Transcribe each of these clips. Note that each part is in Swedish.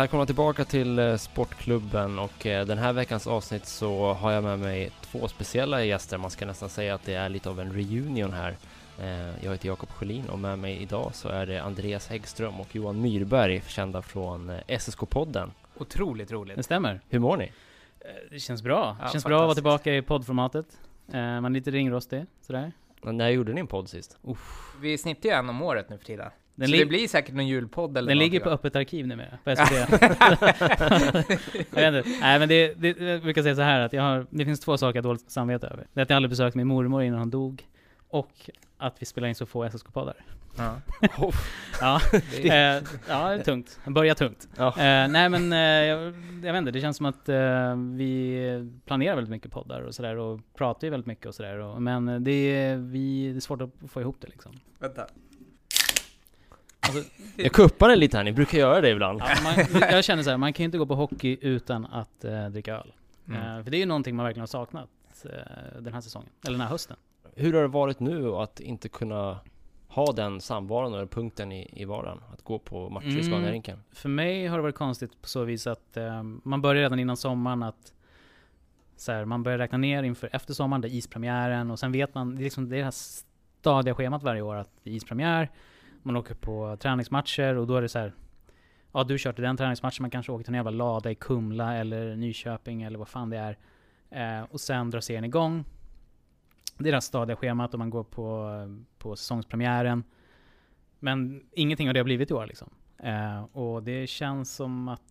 Välkomna tillbaka till eh, Sportklubben och eh, den här veckans avsnitt så har jag med mig två speciella gäster. Man ska nästan säga att det är lite av en reunion här. Eh, Jag heter Jakob Sjölin och med mig idag så är det Andreas Häggström och Johan Myrberg, kända från SSK-podden. Otroligt roligt. Det stämmer. Hur mår ni? Det känns bra. Ja, Det känns bra att vara tillbaka i poddformatet. Man är lite ringrostig, sådär. När gjorde ni en podd sist? Vi snittar ju en om året nu för tiden. Den, så det blir säkert någon julpodd eller den ligger på öppet arkiv numera, på SVT. jag vet inte. Nej men det, det, jag brukar säga så här att jag har, det finns två saker jag har dåligt samvete över. Det är att jag aldrig besökt min mormor innan hon dog. Och att vi spelar in så få SSK-poddar. Ja. Ja, Det- eh, ja, det är tungt. Börjar tungt. Ja. Eh, nej men, eh, jag, jag vet inte, det känns som att vi planerar väldigt mycket poddar och sådär och pratar ju väldigt mycket och sådär. Men det är, vi, det är svårt att få ihop det liksom. Vänta. Alltså, Jag kuppar den lite här, ni brukar göra det ibland. ja, man, jag känner så här, man kan ju inte gå på hockey utan att eh, dricka öl. Mm. Eh, för det är ju någonting man verkligen har saknat eh, den här säsongen, eller den här hösten. Hur har det varit nu att inte kunna ha den samvaron och punkten i, i vardagen? Att gå på matcher i Mm. Scaniarinken? För mig har det varit konstigt på så vis att eh, man börjar redan innan sommaren att så här, man börjar räkna ner inför efter sommaren, det är ispremiären och sen vet man, det är liksom det, är det här stadiga schemat varje år att det är ispremiär, man åker på träningsmatcher och då är det så här Ja du kör till den träningsmatchen, man kanske åker till en jävla lada i Kumla eller Nyköping eller vad fan det är eh, Och sen drar serien igång Det är det här stadiga schemat och man går på, på säsongspremiären Men ingenting av det har blivit i år liksom Eh, och det känns som att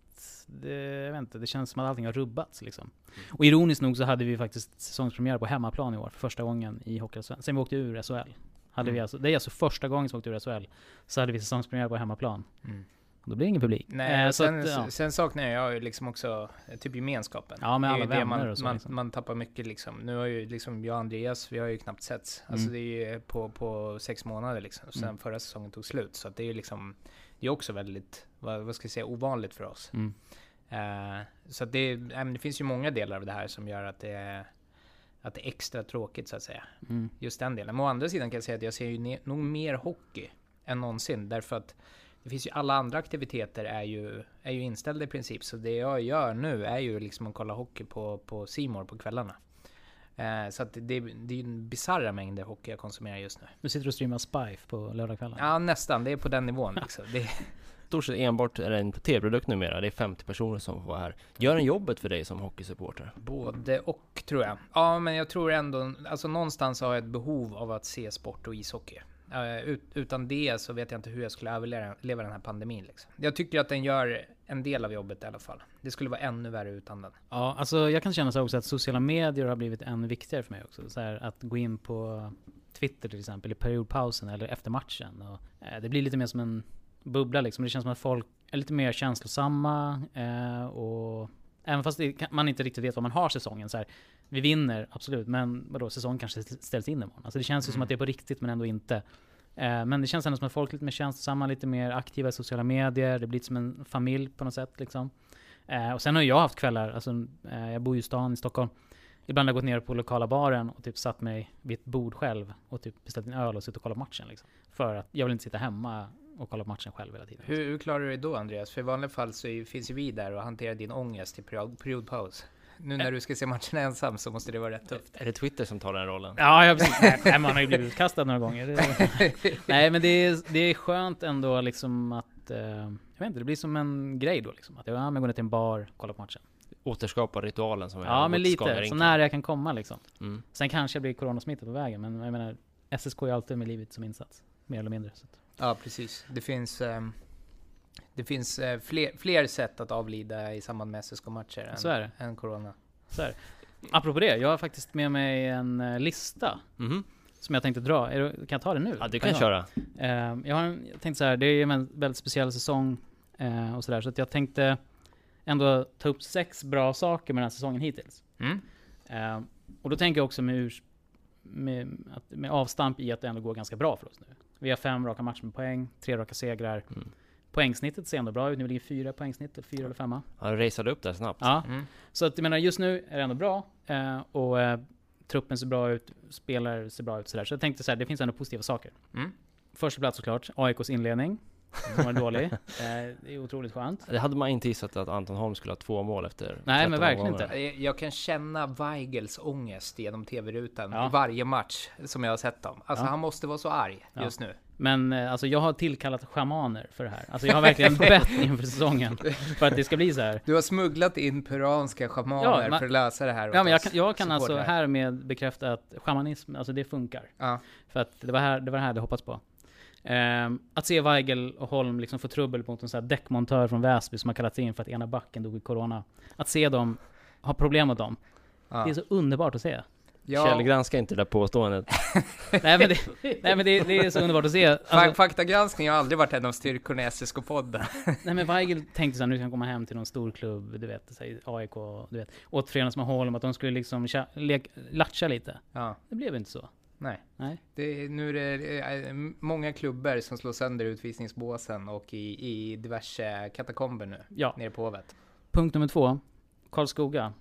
det, jag vet inte, det känns som att allting har rubbats liksom. Och ironiskt nog så hade vi faktiskt säsongspremiär på hemmaplan i år för första gången i Hockeyallsvenskan. Sen vi åkte ur SHL. Hade vi Mm. alltså, det är alltså första gången som åkte ur SHL. Så hade vi säsongspremiär på hemmaplan. Mm. Då blir det ingen publik. Nej, Eh, sen, att, ja. sen saknar jag ju liksom också eh, typ gemenskapen. Ja, med alla vänner man, och så, man, liksom. man tappar mycket liksom. Nu har ju liksom jag och Andreas, vi har ju knappt setts. Alltså Mm. det är ju på, på sex månader liksom. Sen Mm. förra säsongen tog slut. Så att det är ju liksom, det är också väldigt, vad, vad ska jag säga, ovanligt för oss. Mm. Eh, så att det, men det finns ju många delar av det här som gör att det är, att det är extra tråkigt så att säga. Mm. Just den delen. Men å andra sidan kan jag säga att jag ser ju nog mer hockey än någonsin. Därför att det finns ju alla andra aktiviteter är ju, är ju inställda i princip. Så det jag gör nu är ju liksom att kolla hockey på, på More på kvällarna. Eh, så att det, det är ju en bisarra mängder hockey jag konsumerar just nu. Du sitter och streamar Spife på lördagskvällen. Ja nästan, det är på den nivån liksom. Det, stort sett enbart är det en tv-produkt numera. Det är 50 personer som får vara här. Gör den jobbet för dig som hockeysupporter? Både och tror jag. Ja, men jag tror ändå, alltså någonstans har jag ett behov av att se sport och ishockey. Eh, ut, utan det så vet jag inte hur jag skulle överleva leva den här pandemin. Liksom. Jag tycker att den gör en del av jobbet i alla fall. Det skulle vara ännu värre utan den. Ja, alltså jag kan känna så också att sociala medier har blivit ännu viktigare för mig också. Så här, att gå in på Twitter till exempel i periodpausen eller efter matchen. Och, eh, det blir lite mer som en bubbla liksom. Det känns som att folk är lite mer känslosamma eh, och även fast kan- man inte riktigt vet vad man har säsongen så här. Vi vinner, absolut, men vadå, säsongen kanske ställs in imorgon. Alltså det känns ju som Mm. att det är på riktigt men ändå inte. Eh, men det känns ändå som att folk är lite mer känslosamma, lite mer aktiva i sociala medier. Det blir lite som en familj på något sätt liksom. Eh, och sen har jag haft kvällar, alltså, eh, jag bor ju i stan i Stockholm. Ibland har jag gått ner på lokala baren och typ satt mig vid ett bord själv och typ beställt en öl och suttit och kollat matchen. Liksom. För att jag vill inte sitta hemma och kolla på matchen själv hela tiden. Hur, hur klarar du dig då Andreas? För i vanliga fall så är, finns ju vi där och hanterar din ångest i period, periodpaus. Nu när du ska se matchen ensam så måste det vara rätt tufft. Är det Twitter som tar den rollen? Ja, jag precis. Nej, man har ju blivit utkastad några gånger. Det, nej, men det är, det är skönt ändå liksom att... Eh, jag vet inte, det blir som en grej då liksom. Att jag, ja, men går ner till en bar, kollar på matchen. Återskapa ritualen som Ja, men lite. Så nära jag kan komma liksom. Mm. Sen kanske jag blir coronasmittad på vägen, men jag menar, SSK är alltid med livet som insats. Mer eller mindre. Så att. Ja, precis. Det finns, ehm, det finns eh, fler, fler sätt att avlida i samband med SSK-matcher än, är det. än corona. Så här. Apropå det, jag har faktiskt med mig en eh, lista. Mhm. som jag tänkte dra. Är det, kan jag ta det nu? Ja, du kan köra. Eh, jag har en- jag tänkte så här, det är en väldigt speciell säsong eh, och sådär, så att jag tänkte ändå ta upp sex bra saker med den här säsongen hittills. Mm. Eh, och då tänker jag också med, urs- med, att, med avstamp i att det ändå går ganska bra för oss nu. Vi har fem raka matcher med poäng, tre raka segrar. Mm. Poängsnittet ser ändå bra ut, nu ligger fyra poängsnitt, eller fyra eller femma. Han raceade upp där snabbt. Ja, Mm. så att jag menar just nu är det ändå bra. Eh, och eh, truppen ser bra ut, spelare ser bra ut sådär. Så jag tänkte så här, det finns ändå positiva saker. Mm. Första plats såklart, AIKs inledning. Som var dålig. Eh, det är otroligt skönt. Det hade man inte gissat att Anton Holm skulle ha två mål efter Nej, 13 men verkligen omgångar. inte. Jag- kan känna Weigels ångest genom tv-rutan Ja. i varje match som jag har sett dem. Alltså Ja. han måste vara så arg Ja. just nu. Men eh, alltså jag har tillkallat schamaner för det här. Alltså jag har verkligen bett inför säsongen. För att det ska bli så här. Du har smugglat in peruanska schamaner Ja, man- för att lösa det här Ja men jag kan, jag kan alltså härmed bekräfta att shamanism, alltså det funkar. Ja. För att det var här det, var det här jag hoppats på. Ehm, att se Weigel och Holm liksom få trubbel mot en sån här däckmontör från Väsby som har kallats in för att ena backen dog i Corona. Att se dem ha problem mot dem. Ja. Det är så underbart att se. Ja, Kjell, granska inte det där påståendet. nej men, det, nej, men det, det är så underbart att se. Alltså, Faktagranskning har aldrig varit en av styrkorna i SSK-podden. nej men Weigel tänkte såhär, nu ska han komma hem till någon stor klubb, du vet, här, AIK, du vet. Återförenas med Holm, att de skulle liksom tja, latcha lite. Ja, Det blev inte så. Nej. Nej. Det, nu är det eh, många klubbar som slår sönder utvisningsbåsen och i, i diverse katakomber nu, Ja. nere på Hovet. Punkt nummer två. Karlskoga.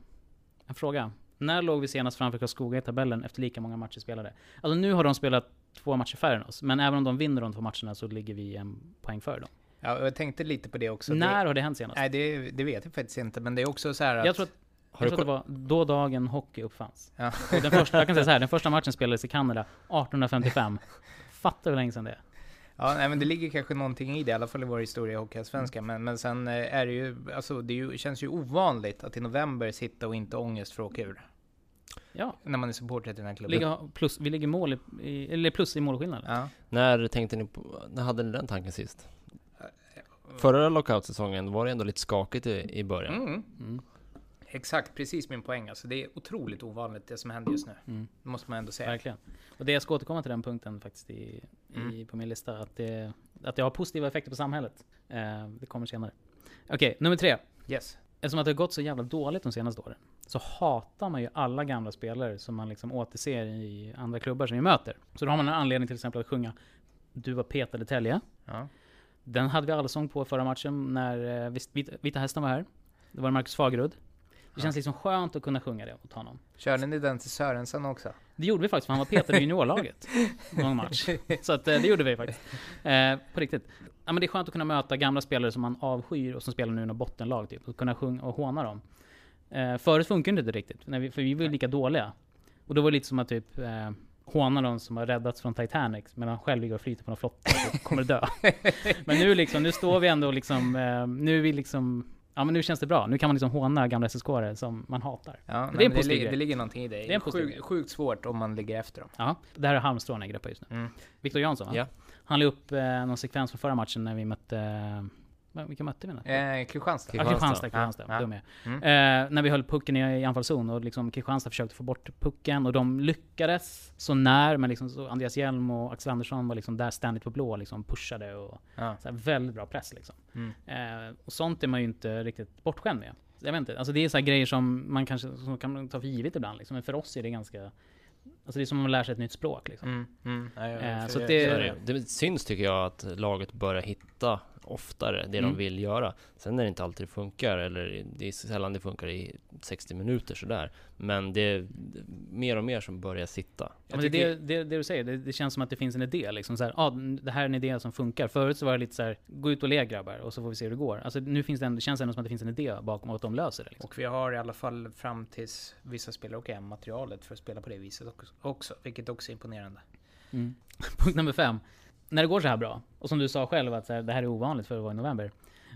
En fråga. När låg vi senast framför Karlskoga i tabellen efter lika många matcher spelade? Alltså nu har de spelat två matcher färre än oss, men även om de vinner de två matcherna så ligger vi en poäng före dem. Ja, jag tänkte lite på det också. När Det, har det hänt senast? nej, det, det vet jag faktiskt inte, men det är också så här att... jag tror att, Har jag tror att det var då dagen hockey uppfanns. Ja. Och den första, jag kan säga så här, den första matchen spelades i Kanada 1855. Fattar hur länge sedan det är. Ja, nej, men det ligger kanske någonting i det, i alla fall i vår historia i Hockeyallsvenskan. Men, men sen eh, är det ju, alltså det ju, känns ju ovanligt att i november sitta och inte ångest för att åka ur. Ja. När man är supporter till den här klubben. Ligga plus, vi ligger mål i, i, eller plus i målskillnad. Ja. När tänkte ni på, när hade ni den tanken sist? Förra lockout-säsongen var det ändå lite skakigt i, i början. Mm. Mm. Exakt, precis min poäng. Alltså det är otroligt ovanligt det som händer just nu. Mm. Måste man ändå säga. Verkligen. Och det jag ska återkomma till den punkten faktiskt i, i, Mm. på min lista. Att det, att det har positiva effekter på samhället. Eh, det kommer senare. Okej, nummer tre. Yes. Eftersom att det har gått så jävla dåligt de senaste åren. Så hatar man ju alla gamla spelare som man liksom återser i andra klubbar som vi möter. Så då har man en anledning till exempel att sjunga Du var petad i Tälje. Ja. Den hade vi allsång på förra matchen när eh, Vit- Vita, Vita Hästen var här. Det var Marcus Fagerud. Det känns liksom skönt att kunna sjunga det åt honom. Körde ni den till Sörensen också? Det gjorde vi faktiskt, för han var petad i juniorlaget. Någon match. Så att, eh, det gjorde vi faktiskt. Eh, på riktigt. Ja, men det är skönt att kunna möta gamla spelare som man avskyr och som spelar nu i något bottenlag typ. Och kunna sjunga och håna dem. Eh, förut funkar det inte riktigt, vi, för vi var ju lika dåliga. Och då var det lite som att typ eh, håna någon som har räddats från Titanic medan han själv ligger och flyter på någon flotte och kommer dö. men nu liksom, nu står vi ändå liksom, eh, nu är vi liksom, ja men nu känns det bra. Nu kan man liksom håna gamla sk som man hatar. Ja, Det är en det, li- grej. det ligger någonting i det. Det är grej. sjukt svårt om man ligger efter dem. Ja, det här är halmstrån jag greppar just nu. Mm. Viktor Jansson va? Ja. Han la upp eh, någon sekvens från förra matchen när vi mötte... Eh, vilka mötte vi? Eh, Kristianstad. Ja, Kristianstad, Kristianstad. Ja, ja. dum jag Mm. är. Eh, när vi höll pucken i, i anfallszon och liksom Kristianstad försökte få bort pucken och de lyckades så när, men liksom så Andreas Hjelm och Axel Andersson var liksom där ständigt på blå liksom pushade och Ja. så väldigt bra press liksom. Mm. Eh, och sånt är man ju inte riktigt bortskämd med. Jag vet inte, alltså det är så grejer som man kanske som kan ta för givet ibland liksom. Men för oss är det ganska... Alltså det är som att man lär sig ett nytt språk liksom. Mm. Mm. Eh, så är det syns tycker jag att laget börjar hitta oftare det Mm. de vill göra. Sen är det inte alltid det funkar, eller det är sällan det funkar i 60 minuter sådär. Men det är mer och mer som börjar sitta. Ja, men det, är det, det, det du säger, det, det känns som att det finns en idé liksom så här, ah, det här är en idé som funkar. Förut så var det lite så här, gå ut och le grabbar och så får vi se hur det går. Alltså nu finns det, ändå, det känns ändå som att det finns en idé bakom och att de löser det. Liksom. Och vi har i alla fall fram tills vissa spelare och hem materialet för att spela på det viset också, också vilket också är imponerande. Mm. Punkt nummer fem. När det går så här bra, och som du sa själv att här, det här är ovanligt för att vara i november.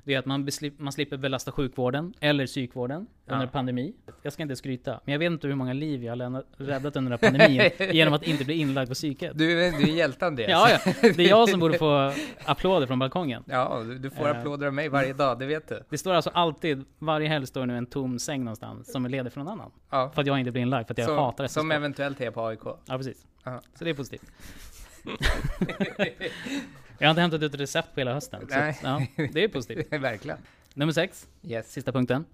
Det är att man, beslip, man slipper belasta sjukvården eller psykvården Ja. under pandemi. Jag ska inte skryta, men jag vet inte hur många liv jag har lämnat, räddat under den här pandemin genom att inte bli inlagd på psyket. Du, är- du är hjälte Andreas. Ja, ja, det är jag som borde få applåder från balkongen. Ja, du- du får Eh. applåder av mig varje dag, det vet du. Det står alltså alltid, varje helg står nu en tom säng någonstans som är ledig för någon annan. Ja. För att jag inte blir inlagd, för att jag Så- hatar Som SSK. eventuellt är på AIK. Ja, precis. Ja. Så det är positivt. jag har inte hämtat ut recept på hela hösten. Så, Nej. ja, det är positivt. Verkligen. Nummer sex, Yes. sista punkten.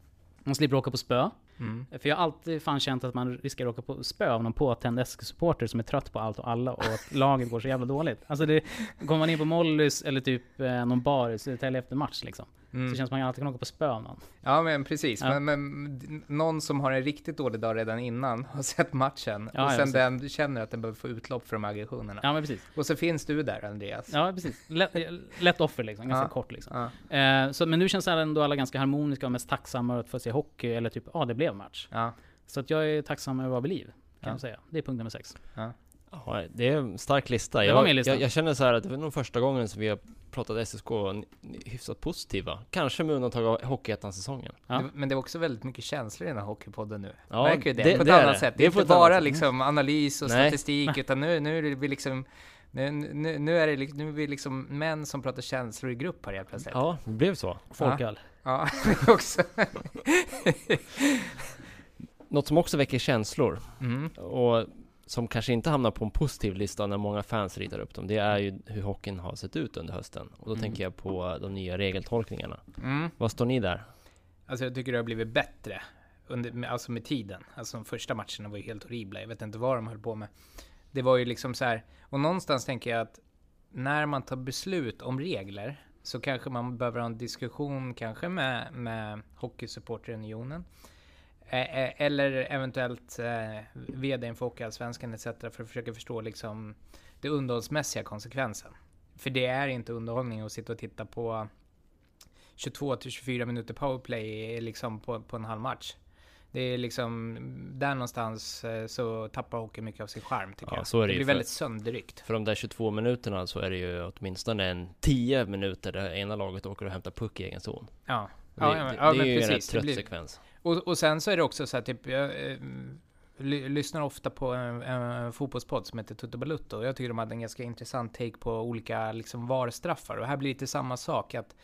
Man slipper åka på spö. Mm. För jag har alltid fan känt att man riskerar att åka på spö av någon påtänd supporter som är trött på allt och alla och att laget går så jävla dåligt. Alltså det, kommer man in på Mollys eller typ eh, någon bar i Södertälje efter match liksom. Mm. Så känns man ju alltid kan åka på spö någon. Ja men precis, Ja. men, men någon som har en riktigt dålig dag redan innan har sett matchen Ja, och sen så- den känner att den behöver få utlopp för de här aggressionerna. Ja men precis. Och så finns du där Andreas. Ja precis. Lätt, lätt offer liksom, ganska Ja. kort liksom. Ja. Eh, så, men nu känns ändå alla ganska harmoniska och mest tacksamma att få se hockey eller typ, ja ah, det blev match. Ja. Så att jag är tacksam över att vara vid liv. Kan Ja. jag säga. Det är punkt nummer sex. Ja, det är en stark lista. Det var Jag, min lista. jag, jag känner så här att det var nog första gången som vi har pratat SSK hyfsat positiva. Kanske med undantag av Hockeyettan-säsongen. Ja. Det, men det är också väldigt mycket känslor i den här hockeypodden nu. Ja, Märker det? det- på ett det är annat det. sätt. Det Det är inte bara liksom analys och Nej. statistik, utan nu, nu är vi liksom nu, nu, nu är det nu är vi liksom män som pratar känslor i grupp här helt plötsligt. Ja, det blev så. Folköl. Ja, också. Något som också väcker känslor Mm. och som kanske inte hamnar på en positiv lista när många fans ritar upp dem, det är ju hur hockeyn har sett ut under hösten. Och då Mm. tänker jag på de nya regeltolkningarna. Mm. Vad står ni där? Alltså jag tycker det har blivit bättre. Under, alltså med tiden. Alltså de första matcherna var ju helt horribla. Jag vet inte vad de höll på med. Det var ju liksom så här. Och någonstans tänker jag att när man tar beslut om regler så kanske man behöver ha en diskussion kanske med, med Hockeysupporterunionen. Eh, eh, Eller eventuellt eh, vdn för Hockeyallsvenskan etc. för att försöka förstå liksom det underhållsmässiga konsekvensen. För det är inte underhållning att sitta och titta på 22 till 24 minuter powerplay liksom på, på en halv match. Det är liksom där någonstans eh, så tappar hockey mycket av sin charm tycker Ja, jag. så är det det blir för- väldigt sönderryckt. För de där 22 minuterna så är det ju åtminstone en 10 minuter där ena laget åker och hämtar puck i egen zon. Ja, Det, ja, det, ja, det ja är ju en rätt precis. Trött blir, sekvens och, och sen så är det också så här typ, jag eh, lyssnar ofta på en, en fotbollspodd som heter Tutu Balutto och jag tycker de hade en ganska intressant take på olika liksom VAR-straffar och här blir det lite samma sak att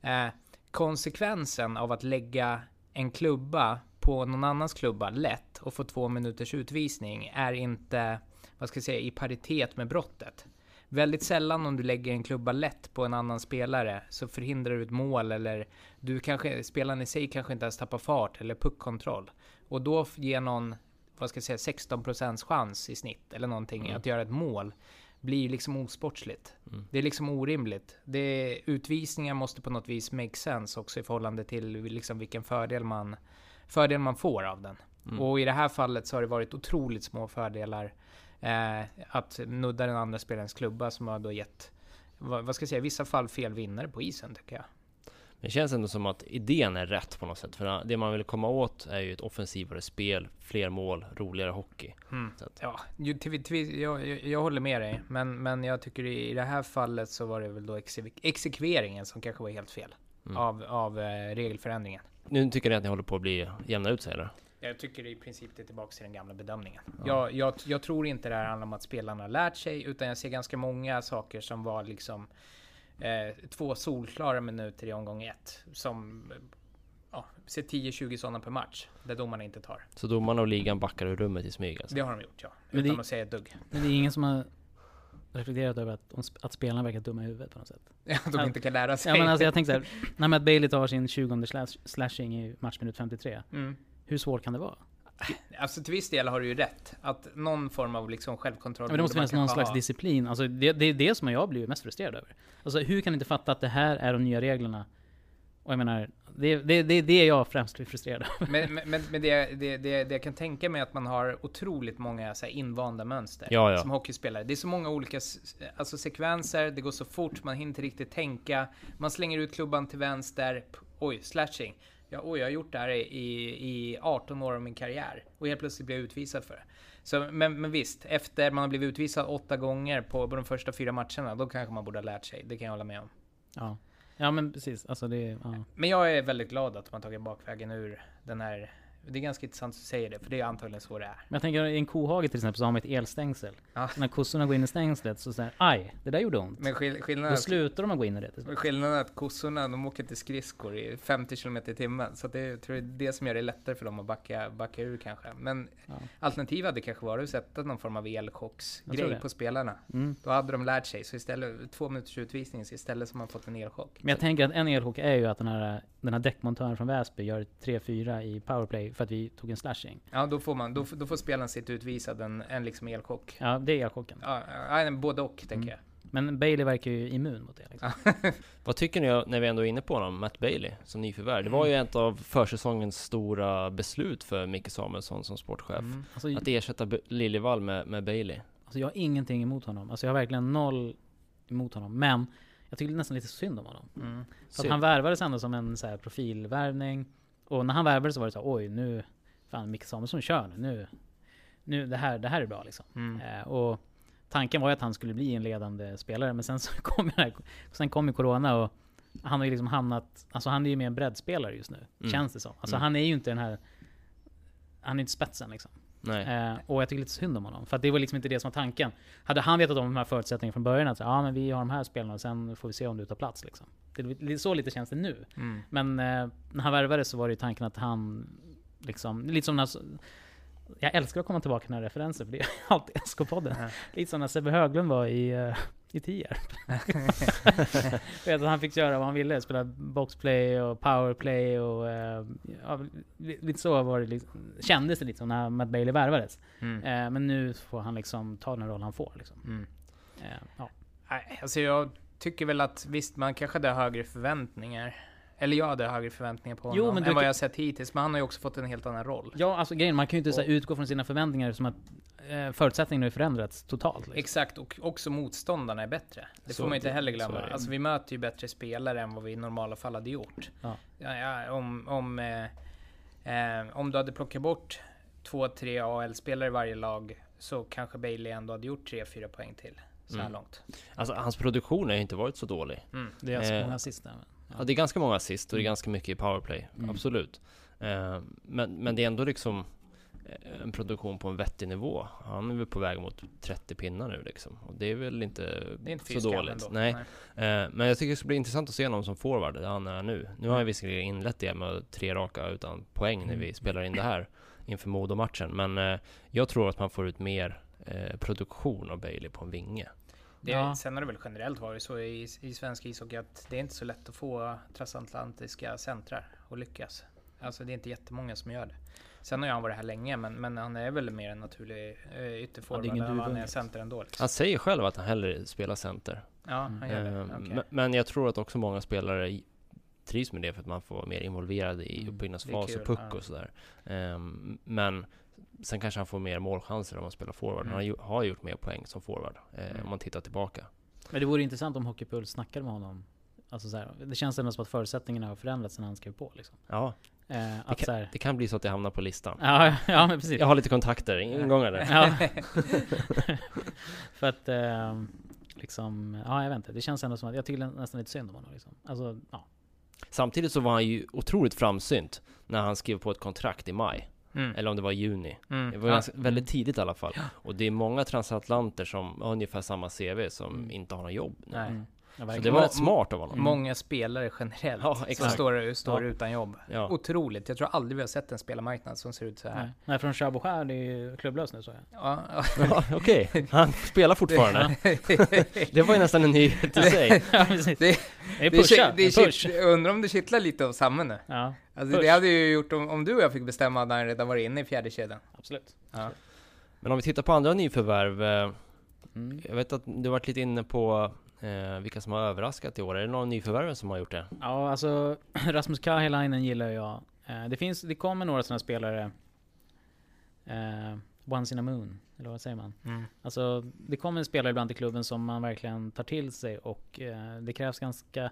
eh, konsekvensen av att lägga en klubba på någon annans klubba lätt och få två minuters utvisning är inte, vad ska jag säga, i paritet med brottet. Väldigt sällan om du lägger en klubba lätt på en annan spelare så förhindrar du ett mål eller du kanske, spelaren i sig kanske inte ens tappar fart eller puckkontroll. Och då ger någon, vad ska jag säga, 16% chans i snitt eller någonting Mm. att göra ett mål blir liksom osportsligt. Mm. Det är liksom orimligt. Det, utvisningar måste på något vis make sense också i förhållande till liksom vilken fördel man, fördel man får av den. Mm. Och i det här fallet så har det varit otroligt små fördelar eh, att nudda den andra spelarens klubba som har då gett, vad, vad ska jag säga, i vissa fall fel vinnare på isen tycker jag. Det känns ändå som att idén är rätt på något sätt. För det man vill komma åt är ju ett offensivare spel, fler mål, roligare hockey. Mm. Ja, till, till, jag, jag, håller med dig, men, men jag tycker i, i det här fallet så var det väl då exek- exekveringen som kanske var helt fel Mm. av, av eh, regelförändringen. nu tycker ni att ni håller på att bli jämna ut sig eller? Jag tycker i princip det är tillbaka till den gamla bedömningen. Jag, jag, jag tror inte det här handlar om att spelarna har lärt sig, utan jag ser ganska många saker som var liksom eh, två solklara minuter i omgång ett. Som ja, ser 10-20 sådana per match, där domarna inte tar. Så domarna och ligan backar ur rummet i smyg alltså? Det har de gjort, ja. Men Utan det- att säga ett dugg. Men det är ingen som har reflekterat över att, att spelarna verkar dumma i huvudet på något sätt. Ja, de Ja. inte kan lära sig. Ja men alltså jag tänkte såhär, när Matt Bailey tar sin 20 slash, slashing i matchminut 53. Mm. Hur svårt kan det vara? Alltså till viss del har du ju rätt. Att någon form av liksom självkontroll men det måste finnas någon slags ha. disciplin. Alltså det, det är det som jag blir mest frustrerad över. Alltså hur kan ni inte fatta att det här är de nya reglerna? Och jag menar, det, det, det är det jag främst blir frustrerad över. Men, men, men det, det, det, det jag kan tänka mig att man har otroligt många så här, invanda mönster Ja, ja. som hockeyspelare. Det är så många olika alltså, sekvenser, det går så fort, man hinner inte riktigt tänka. Man slänger ut klubban till vänster, oj, slashing. Ja, oj, jag har gjort det här i, i 18 år av min karriär och helt plötsligt blir jag utvisad för det. Så, men, men visst, efter man har blivit utvisad åtta gånger på, på de första fyra matcherna, då kanske man borde ha lärt sig. Det kan jag hålla med om. Ja. Ja men precis, alltså det, ja. Men jag är väldigt glad att har tagit bakvägen ur den här det är ganska intressant att du säger det, för det är antagligen så det är. Men jag tänker i en kohage till exempel så har man ett elstängsel. Ja. Så när kossorna går in i stängslet så säger aj, det där gjorde ont. Men skill skillnaden, Då slutar de att gå in i det. till slut. skillnaden är att kossorna, de åker inte skridskor i 50 km i timmen. Så det jag tror jag är det som gör det lättare för dem att backa, backa ur kanske. Men Ja. alternativet hade kanske varit att sätta någon form av elchocksgrej på spelarna. Mm. Då hade de lärt sig, så istället, två minuters utvisning, så istället som man fått en elchock. Men jag tänker att en elchock är ju att den här, den här däckmontören från Väsby gör 3-4 i powerplay för att vi tog en slashing. Ja, då får man, då, då får spelaren sitta utvisad en, en liksom elchock. Ja, det är elchocken. Ja, ja, både och tänker Mm. jag. Men Bailey verkar ju immun mot det. Liksom. Vad tycker ni när vi ändå är inne på honom, Matt Bailey som nyförvärv? Det var ju ett av försäsongens stora beslut för Micke Samuelsson som sportchef. Mm. Alltså, Att ersätta Liljevall med, med Bailey. alltså jag har ingenting emot honom. Alltså jag har verkligen noll emot honom. Men jag tycker nästan lite synd om honom. Mm. För att han värvades ändå som en så här profilvärvning. Och när han värvades så var det så här, oj nu, fan Micke Samuelsson kör nu. nu. Nu, det här, det här är bra liksom. Mm. Eh, och tanken var ju att han skulle bli en ledande spelare, men sen så kom här, sen kom ju Corona och han har ju liksom hamnat, alltså han är ju mer en breddspelare just nu, Mm. känns det som. Alltså Mm. han är ju inte den här, han är inte spetsen liksom. Eh, och jag tycker lite synd om honom, för det var liksom inte det som var tanken. Hade han vetat om de här förutsättningarna från början, att så, ja men vi har de här spelarna och sen får vi se om du tar plats liksom. Det så lite känns det nu. Mm. Men eh, när han värvades så var det ju tanken att han liksom, lite som när jag älskar att komma tillbaka till den här referensen för det är alltid SK-podden. Ja. Lite som när Sebbe Höglund var i, eh, i Tierp. Vet att han fick göra vad han ville, spela boxplay och powerplay och eh, ja, li- lite så var det liksom, kändes det lite som när Matt Bailey värvades. Mm. Eh, men nu får han liksom ta den roll han får liksom. Mm. Eh, ja. Alltså jag tycker väl att visst, man kanske hade högre förväntningar. Eller jag hade högre förväntningar på Jo, honom men du än vad jag sett hittills. Men han har ju också fått en helt annan roll. ja, alltså grejen, man kan ju inte så här, utgå från sina förväntningar som att eh, förutsättningarna har förändrats totalt. Liksom. Exakt, och också motståndarna är bättre. Det Så- får man inte heller glömma. Alltså vi möter ju bättre spelare än vad vi i normala fall hade gjort. Ja. Ja, ja, om, om, eh, eh, om du hade plockat bort två, tre AL-spelare i varje lag så kanske Bailey ändå hade gjort tre, fyra poäng till. Så här Mm. långt. Alltså hans produktion har ju inte varit så dålig. Mm. Det är alltså Eh, många assist men- Ja, det är ganska många assist och det är Mm. ganska mycket i powerplay. Mm. Absolut. Eh, men, men det är ändå liksom eh, en produktion på en vettig nivå. Han är väl på väg mot 30 pinnar nu liksom. Och det är väl inte, är inte så dåligt. ändå. Nej. Eh, men jag tycker det ska bli intressant att se honom som forward, där han är nu. Nu har jag visserligen inlett det med tre raka utan poäng när Mm. vi spelar in det här inför Modo-matchen. Men eh, jag tror att man får ut mer eh, produktion av Bailey på en vinge. Det, Ja. Sen har det väl generellt varit så i, i svensk ishockey att det är inte så lätt att få transatlantiska centrar att lyckas. Alltså det är inte jättemånga som gör det. Sen har ju han varit här länge men, men han är väl mer en naturlig uh, ytterforward ingen än han är center ändå. Liksom. Han säger själv att han hellre spelar center. Ja, han gör det. Eh, Okej. men- Men jag tror att också många spelare trivs med det för att man får vara mer involverad i Mm, uppbyggnadsfas och puck ja. och sådär. Ehm, Men sen kanske han får mer målchanser om man spelar forward. Mm. Han har, har gjort mer poäng som forward eh, Mm. om man tittar tillbaka. Men det vore intressant om Hockeypuls snackade med honom. Alltså så här, det känns ändå som att förutsättningarna har förändrats sen han skrev på liksom. Ja, Eh, att kan- det kan bli så att jag hamnar på listan. ja, ja men precis. Jag har lite kontakter, ingångar där. Ja. För att eh, liksom, ja jag vet inte. Det känns ändå som att jag tycker nästan lite synd om honom liksom. Alltså, ja. Samtidigt så var han ju otroligt framsynt när han skrev på ett kontrakt i maj. Mm. Eller om det var i juni. Mm. Det var Ja. ganska, väldigt tidigt i alla fall. Och det är många transatlanter som har ungefär samma CV som Mm. inte har något jobb. Nej. Mm. Ja, Så det var rätt smart av honom. Många spelare generellt Ja, som står, står Ja. utan jobb. Ja. Otroligt. Jag tror aldrig vi har sett en spelarmarknad som ser ut så här. Nej. Nej, från Chabot det är ju klubblös nu så jag. Ja, ja. Okej, han spelar fortfarande. Det var ju nästan en nyhet i sig. Det- Det är pusha, det push. undrar om det kittlar lite hos Samme nu. Ja, Alltså, Push. det hade ju gjort om, om du och jag fick bestämma hade han redan varit inne i fjärde kedjan. absolut. Ja. Men om vi tittar på andra nyförvärv. eh, Mm. Jag vet att du varit lite inne på eh, vilka som har överraskat i år. Är det någon nyförvärv som har gjort det? Ja, alltså Rasmus Kahilainen gillar jag. Eh, det finns, det kommer några sådana spelare. Eh, once in a moon, eller vad säger man? Mm. Alltså, det kommer spelare ibland till klubben som man verkligen tar till sig och eh, det krävs ganska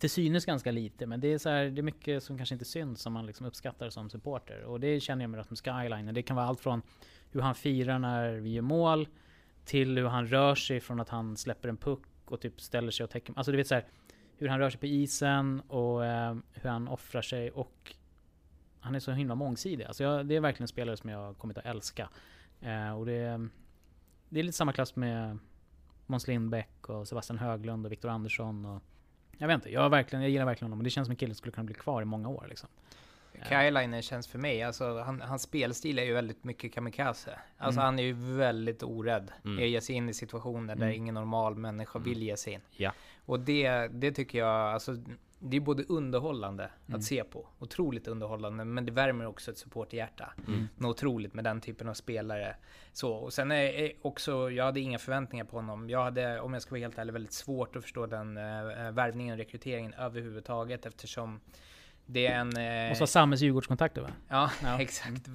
till synes ganska lite, men det är, så här, det är mycket som kanske inte syns som man liksom uppskattar som supporter. Och det känner jag med Rasmus Skyline. Det kan vara allt från hur han firar när vi gör mål, till hur han rör sig från att han släpper en puck och typ ställer sig och täcker. Alltså du vet så här, hur han rör sig på isen och eh, hur han offrar sig och han är så himla mångsidig. Alltså jag, det är verkligen en spelare som jag kommit att älska. Eh, och det, det är lite samma klass med Måns Lindbäck och Sebastian Höglund och Viktor Andersson och jag vet inte, jag, verkligen, jag gillar verkligen honom och det känns som en kille som skulle kunna bli kvar i många år liksom. Kylainen känns för mig, alltså han, hans spelstil är ju väldigt mycket kamikaze. Alltså Mm. han är ju väldigt orädd Mm. i att ge sig in i situationer där Mm. ingen normal människa Mm. vill ge sig in. Ja. Och det, det tycker jag, alltså det är både underhållande Mm. att se på, otroligt underhållande, men det värmer också ett supporterhjärta. Mm. Något otroligt med den typen av spelare. Så, och sen är också, jag hade inga förväntningar på honom. Jag hade, om jag ska vara helt ärlig, väldigt svårt att förstå den uh, värvningen och rekryteringen överhuvudtaget eftersom det är en... eh, Och så Sammes Djurgårdskontakter va? Ja, Ja. exakt.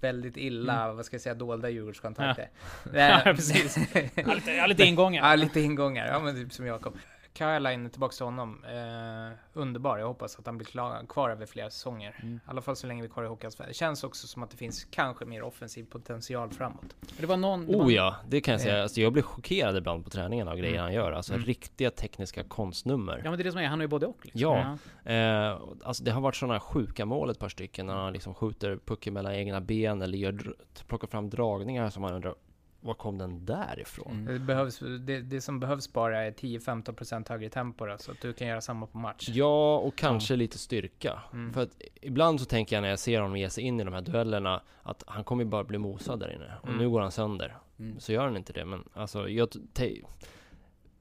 Väldigt illa, vad ska jag säga, dolda Djurgårdskontakter. Ja, Eh, precis. Ja, lite, ja, lite ingångar. Ja, lite ingångar. Ja, men typ som Jakob. Caroline, tillbaks till honom. Eh, underbar. Jag hoppas att han blir klar, kvar över flera säsonger. Mm. I alla fall så länge vi är kvar i Hockeyallsvenskan. Det känns också som att det finns kanske mer offensiv potential framåt. Det var någon... Det var, Oh ja, det kan jag säga. Eh. Alltså, jag blir chockerad ibland på träningarna av grejer Mm. han gör. Alltså Mm. riktiga tekniska konstnummer. Ja men det är det som är, han har ju både och. Liksom. Ja. Eh, alltså det har varit sådana här sjuka mål ett par stycken när han liksom skjuter pucken mellan egna ben eller gör, plockar fram dragningar som man undrar var kom den därifrån? Mm. Det, behövs, det, det som behövs bara är 10-15% högre tempo då, så att du kan göra samma på match. Ja, och kanske lite styrka. Mm. För att ibland så tänker jag när jag ser honom ge sig in i de här duellerna att han kommer ju bara bli mosad där inne. Och Mm. nu går han sönder. Mm. Så gör han inte det. Men alltså, jag te-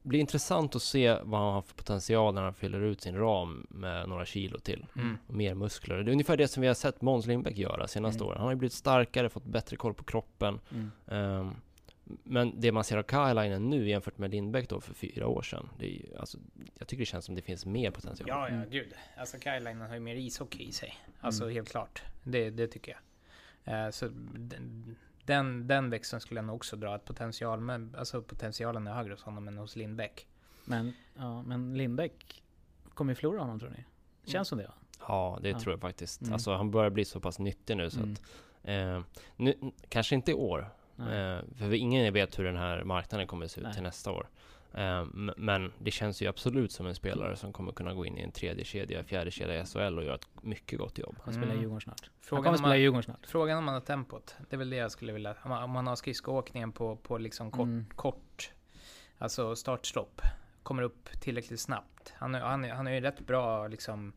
det blir intressant att se vad han har för potential när han fyller ut sin ram med några kilo till. Mm. Och mer muskler. Det är ungefär det som vi har sett Måns Lindbäck göra senaste Mm. åren. Han har ju blivit starkare, fått bättre koll på kroppen. Mm. Ehm, men det man ser av Kylainen nu jämfört med Lindbäck då för fyra år sedan. Det är ju, alltså, jag tycker det känns som det finns mer potential. Ja, ja, Mm. gud. Alltså Kylainen har ju mer ishockey i sig. Alltså Mm. helt klart. Det, det tycker jag. Eh, så den, den, växeln skulle jag nog också dra. Att potential, men, alltså potentialen är högre hos honom än hos Lindbäck. Men, ja, men Lindbäck kommer ju förlora honom tror ni? Känns som det va? Ja, det Ja. tror jag faktiskt. Mm. Alltså han börjar bli så pass nyttig nu så Mm. att eh, nu, kanske inte i år. Nej. Eh, för ingen vet hur den här marknaden kommer att se ut Nej. till nästa år. Eh, men det känns ju absolut som en spelare som kommer kunna gå in i en tredje kedja, fjärde kedja i SHL och göra ett mycket gott jobb. Han spelar i Mm. Djurgården snart. Han Frågan kommer om, spela Djurgården snart. frågan om man har tempot. Det är väl det jag skulle vilja. Om man, har skridskoåkningen på, på liksom kort, Mm. kort. Alltså startstopp. Kommer upp tillräckligt snabbt. Han, är- han, är- han är ju rätt bra liksom.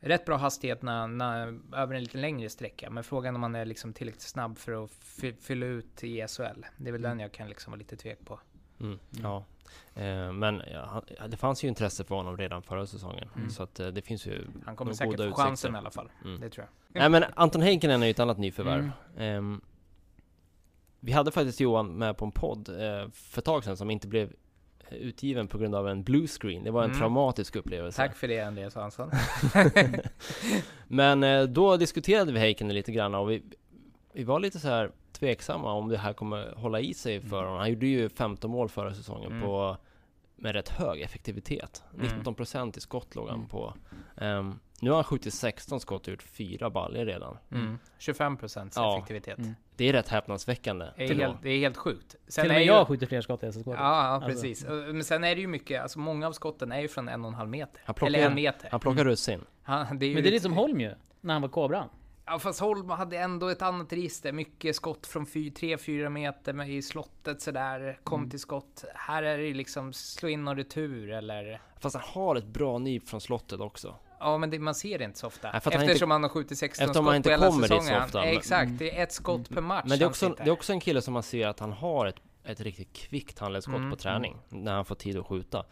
Rätt bra hastighet när, när, över en lite längre sträcka. Men frågan om han är liksom tillräckligt snabb för att fy, fylla ut i SHL. Det är väl den jag kan liksom vara lite tvek på. Mm, ja. Eh, men ja, det fanns ju intresse för honom redan förra säsongen. Mm. Så att eh, det finns ju Han kommer säkert goda få utsikter. chansen i alla fall. Mm. Det tror jag. Nej men Anton Heikkinen är ju ett annat nyförvärv. Mm. Ehm, vi hade faktiskt Johan med på en podd eh, för ett tag sedan som inte blev utgiven på grund av en blue screen. Det var en Mm. traumatisk upplevelse. Tack för det Andreas Hansson. Men eh, då diskuterade vi Heikkinen lite grann och vi, vi var lite så här tveksamma om det här kommer hålla i sig för honom. Han gjorde ju 15 mål förra säsongen Mm. på med rätt hög effektivitet. Mm. 19% i skott låg han Mm. på. Ehm, nu har han skjutit 16 skott och gjort fyra baljor redan. Mm. 25% Ja. effektivitet. Mm. Det är rätt häpnadsväckande. Det, är helt, det är helt sjukt. Sen Till och är med ju- jag skjuter fler skott i SSK. Ja, ja Alltså. precis. Men sen är det ju mycket, alltså många av skotten är ju från en och en halv meter. Han plockar- Eller en meter. Han plockar russin. Han, det är ju Men det är lite som Holm ju, när han var kobran. Ja fast Holm hade ändå ett annat register. Mycket skott från 3-4 meter med i slottet sådär. Kom Mm. till skott. Här är det liksom slå in och retur eller... Fast han har ett bra nyp från slottet också. Ja men det, man ser det inte så ofta. Nej, att han Eftersom han har skjutit 16 eftersom skott han inte på hela kommer dit så säsongen. ofta, men- Exakt, det är ett skott per match. Men det är, också, det är också en kille som man ser att han har ett, ett riktigt kvickt handledsskott Mm. på träning. När han får tid att skjuta.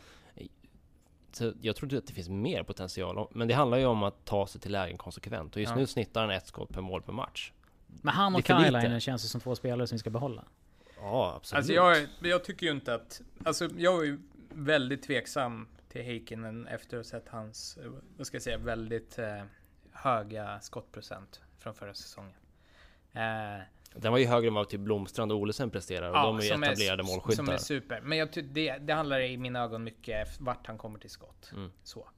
Så jag tror inte att det finns mer potential. Men det handlar ju om att ta sig till lägen konsekvent. Och just Ja. nu snittar han ett skott per mål per match. Men han och. Kylainen känns ju som två spelare som vi ska behålla. Ja, absolut. Alltså jag, jag tycker ju inte att... Alltså jag är ju väldigt tveksam till Heikkinen efter att ha sett hans, eh, vad ska jag säga, väldigt eh, höga skottprocent från förra säsongen. Eh, Den var ju högre än vad typ Blomstrand och Olesen presterar. Och de är ju etablerade s- målskyttar. Som är super. Men jag det, det handlar i mina ögon mycket vart han kommer till skott. Mm. Så.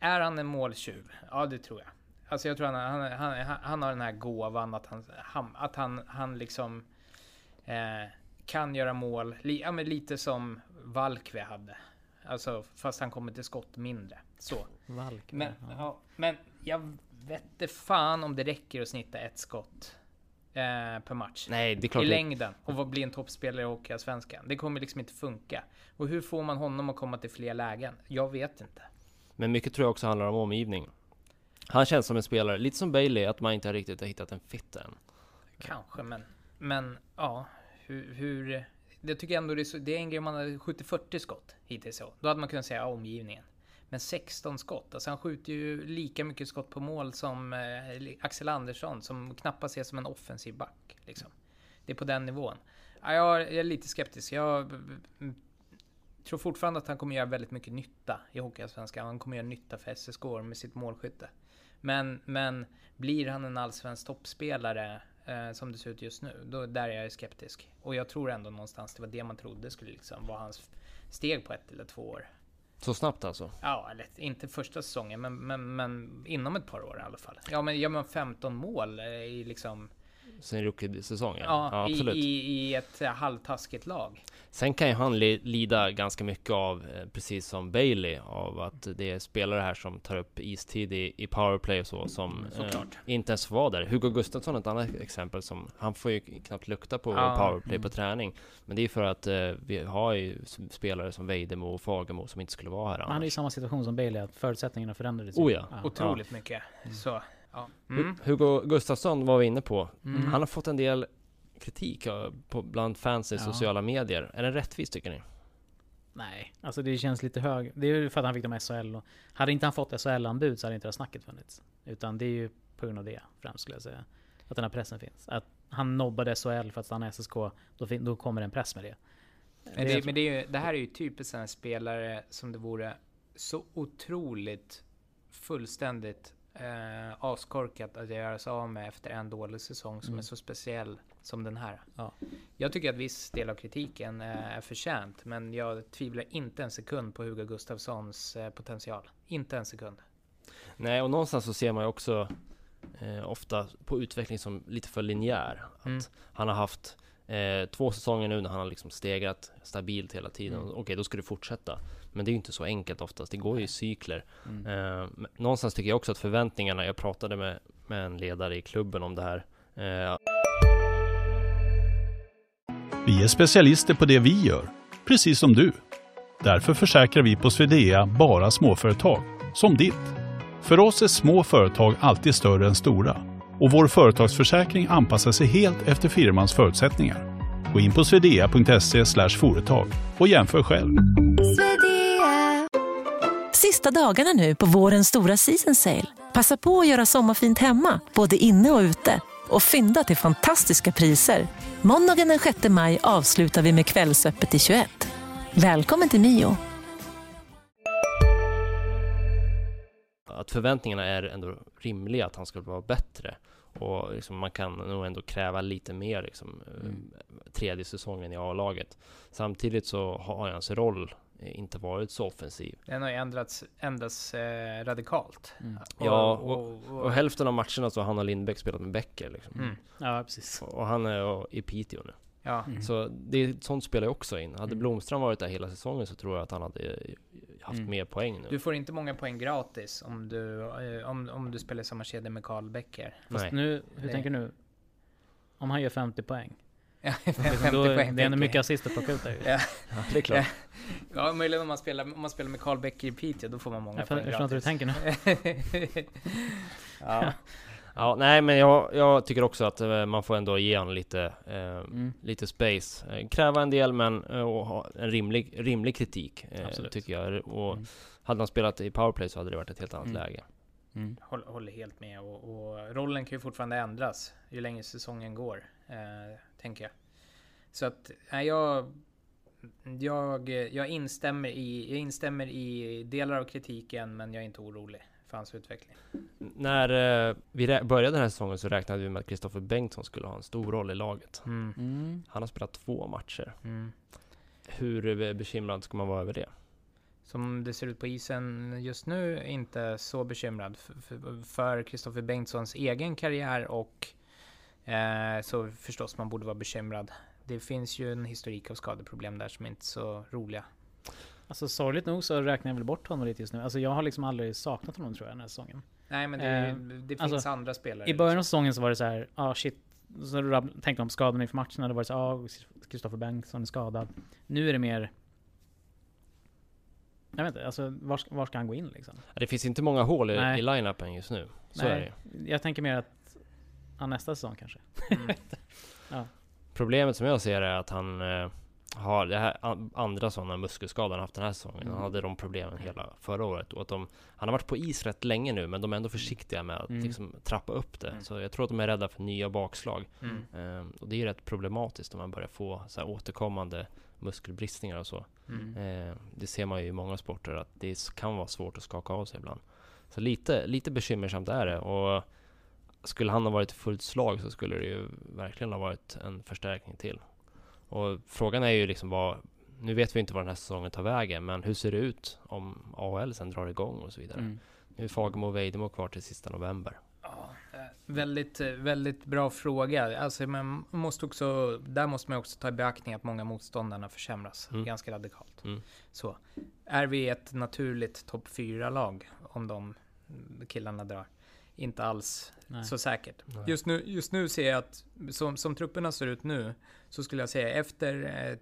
Är han en måltjuv? Ja, det tror jag. Alltså jag tror han, han, han, han, har den här gåvan att han, han, att han, han liksom eh, kan göra mål. Li, ja, men lite som Valkve hade. Alltså fast han kommer till skott mindre. Så. Valk. Men, ja. ja, men jag vet fan om det räcker att snitta ett skott eh, per match. Nej, det är I klart. det- längden och bli en toppspelare i Hockeyallsvenskan. Det kommer liksom inte funka. Och hur får man honom att komma till fler lägen? Jag vet inte. Men mycket tror jag också handlar om omgivning. Han känns som en spelare, lite som Bailey, att man inte riktigt har hittat en fit än. Kanske, men, men ja, hur, hur jag tycker ändå det är, så, det är en grej om man hade skjutit 40 skott hittills så. Då hade man kunnat säga omgivningen. Men 16 skott, alltså han skjuter ju lika mycket skott på mål som eh, Axel Andersson som knappast ses som en offensiv back. Liksom. Det är på den nivån. Ja, jag jag är lite skeptisk. Jag mm, tror fortfarande att han kommer göra väldigt mycket nytta i Hockeyallsvenskan. Han kommer göra nytta för SSK med sitt målskytte. Men, men blir han en allsvensk toppspelare eh, som det ser ut just nu, då där är jag skeptisk. Och jag tror ändå någonstans det var det man trodde skulle liksom vara hans steg på ett eller två år. Så snabbt alltså. Ja, eller inte första säsongen, men, men, men inom ett par år i alla fall. Ja, men gör man 15 mål eh, i liksom... Sen rookie-säsongen. Ja, Ja, i, absolut. i, i ett eh, halvtaskigt lag. Sen kan ju han li- lida ganska mycket av, eh, precis som Bailey, av att det är spelare här som tar upp istid i, i powerplay och så, som eh, inte ens vara där. Hugo Gustafsson är ett annat exempel som, han får ju knappt lukta på Ja, powerplay på mm. träning. Men det är för att eh, vi har ju spelare som Vejdemo och Fagemo som inte skulle vara här Men han är i annars. samma situation som Bailey, att förutsättningarna förändrades. Oh ja. Otroligt mycket. Så, ja. Mm. Hu- Hugo Gustafsson var vi inne på. Mm. Han har fått en del kritik på, bland fans i Ja. sociala medier. Är den rättvis tycker ni? Nej, alltså det känns lite hög. Det är ju för att han fick dem SHL och hade inte han fått SHL-anbud så hade inte det här snacket funnits. Utan det är ju på grund av det främst skulle jag säga. Att den här pressen finns. Att han nobbade SHL för att stanna i SSK, då, då kommer en press med det. Men, det, men det, är ju, det här är ju typiskt en spelare som det vore så otroligt fullständigt eh, askorkat att göra sig av med efter en dålig säsong som Mm. är så speciell som den här. Ja. Jag tycker att viss del av kritiken eh, är förtjänt, men jag tvivlar inte en sekund på Hugo Gustafssons eh, potential. Inte en sekund. Nej, och någonstans så ser man ju också eh, ofta på utveckling som lite för linjär. Att Mm. han har haft eh, två säsonger nu när han har liksom stegrat stabilt hela tiden. Mm. Okej, då ska du fortsätta. Men det är ju inte så enkelt oftast. Det går ju i cykler. Mm. Eh, någonstans tycker jag också att förväntningarna, jag pratade med, med en ledare i klubben om det här. Eh, Vi är specialister på det vi gör, precis som du. Därför försäkrar vi på Swedea bara småföretag, som ditt. För oss är små företag alltid större än stora och vår företagsförsäkring anpassar sig helt efter firmans förutsättningar. Gå in på swedea.se företag och jämför själv. Sista dagarna nu på vårens stora season sale. Passa på att göra sommarfint hemma, både inne och ute. Och fynda till fantastiska priser. Måndagen den 6 maj avslutar vi med Kvällsöppet i 21. Välkommen till Mio. att förväntningarna är ändå rimliga att han ska vara bättre. Och liksom man kan nog ändå kräva lite mer liksom, eh, Mm. tredje säsongen i A-laget. Samtidigt så har hans roll eh, inte varit så offensiv. Den har ju ändrats, ändrats eh, radikalt. Mm. Ja, Och hälften av matcherna så har han och Lindbäck spelat med Becker. Liksom. mm, Ja, precis. Och han är i Piteå nu. ja. Mm. Så det, sånt spelar ju också in. Hade Mm. Blomström varit där hela säsongen så tror jag att han hade eh, haft Mm. mer poäng nu. Du får inte många poäng gratis om du, eh, om, om du spelar samma kedja med Karl Becker. Fast Nej. nu, hur Nej. tänker du nu? Om han gör 50 poäng. Ja, Liksom 50 då, poäng det är ändå mycket assist att plocka ut där ju. Ja. Ja, det är klart. Ja, möjligen om man spelar, om man spelar med Karl Becker i Piteå, då får man många Jag förstår poäng inte hur du tänker nu. ja. Ja, nej men jag, jag tycker också att eh, man får ändå ge honom lite, eh, Mm. lite space. Eh, kräva en del men eh, och ha en rimlig, rimlig kritik, eh, Absolut. tycker jag. Och Mm. hade han spelat i powerplay så hade det varit ett helt annat Mm. läge. Mm. Håller, håller helt med och, och rollen kan ju fortfarande ändras ju längre säsongen går, eh, tänker jag. Så att, nej, jag, jag, jag, instämmer i, jag instämmer i delar av kritiken, men jag är inte orolig för hans utveckling. När eh, vi började den här säsongen så räknade vi med att Kristoffer Bengtsson skulle ha en stor roll i laget. Mm. Mm. Han har spelat två matcher. Mm. Hur eh, bekymrad ska man vara över det? Som det ser ut på isen just nu, inte så bekymrad för Kristoffer Bengtssons egen karriär och eh, så förstås man borde vara bekymrad. Det finns ju en historik av skadeproblem där som inte är så roliga. Alltså sorgligt nog så räknar jag väl bort honom lite just nu. Alltså jag har liksom aldrig saknat honom tror jag den här säsongen. Nej men det, Eh, det finns alltså, andra spelare. I början av säsongen så var det så här, ah shit. Så tänkte man på skadorna inför matcherna. Då var det så ah Kristoffer Bengtsson är skadad. Nu är det mer... Jag vet inte, alltså var, ska- var ska han gå in liksom? Det finns inte många hål i, Nej. i line-upen just nu. Så är det ju. Jag tänker mer att... Ja, nästa säsong kanske. Mm. Problemet som jag ser är att han eh, har det här an- andra sådana muskelskador han haft den här säsongen. Mm. Han hade de problemen hela förra året. Och att de, han har varit på is rätt länge nu, men de är ändå försiktiga med att Mm. liksom, trappa upp det. Mm. Så jag tror att de är rädda för nya bakslag. Mm. Ehm, och det är ju rätt problematiskt om man börjar få så här, återkommande muskelbristningar och så. Mm. Ehm, det ser man ju i många sporter att det kan vara svårt att skaka av sig ibland. Så lite, lite bekymmersamt är det. Och skulle han ha varit i fullt slag så skulle det ju verkligen ha varit en förstärkning till. Och frågan är ju liksom vad, nu vet vi inte vad den här säsongen tar vägen, men hur ser det ut om AHL sen drar igång och så vidare? Mm. Nu är Fagemo och Vejdemo kvar till sista november. Ja, eh, väldigt, väldigt bra fråga. Alltså, man måste också, där måste man också ta i beaktning att många motståndarna försämras Mm. ganska radikalt. Mm. Så, är vi ett naturligt topp 4-lag om de killarna drar? Inte alls Nej. så säkert. Nej. Just nu, just nu ser jag att som, som trupperna ser ut nu så skulle jag säga efter eh,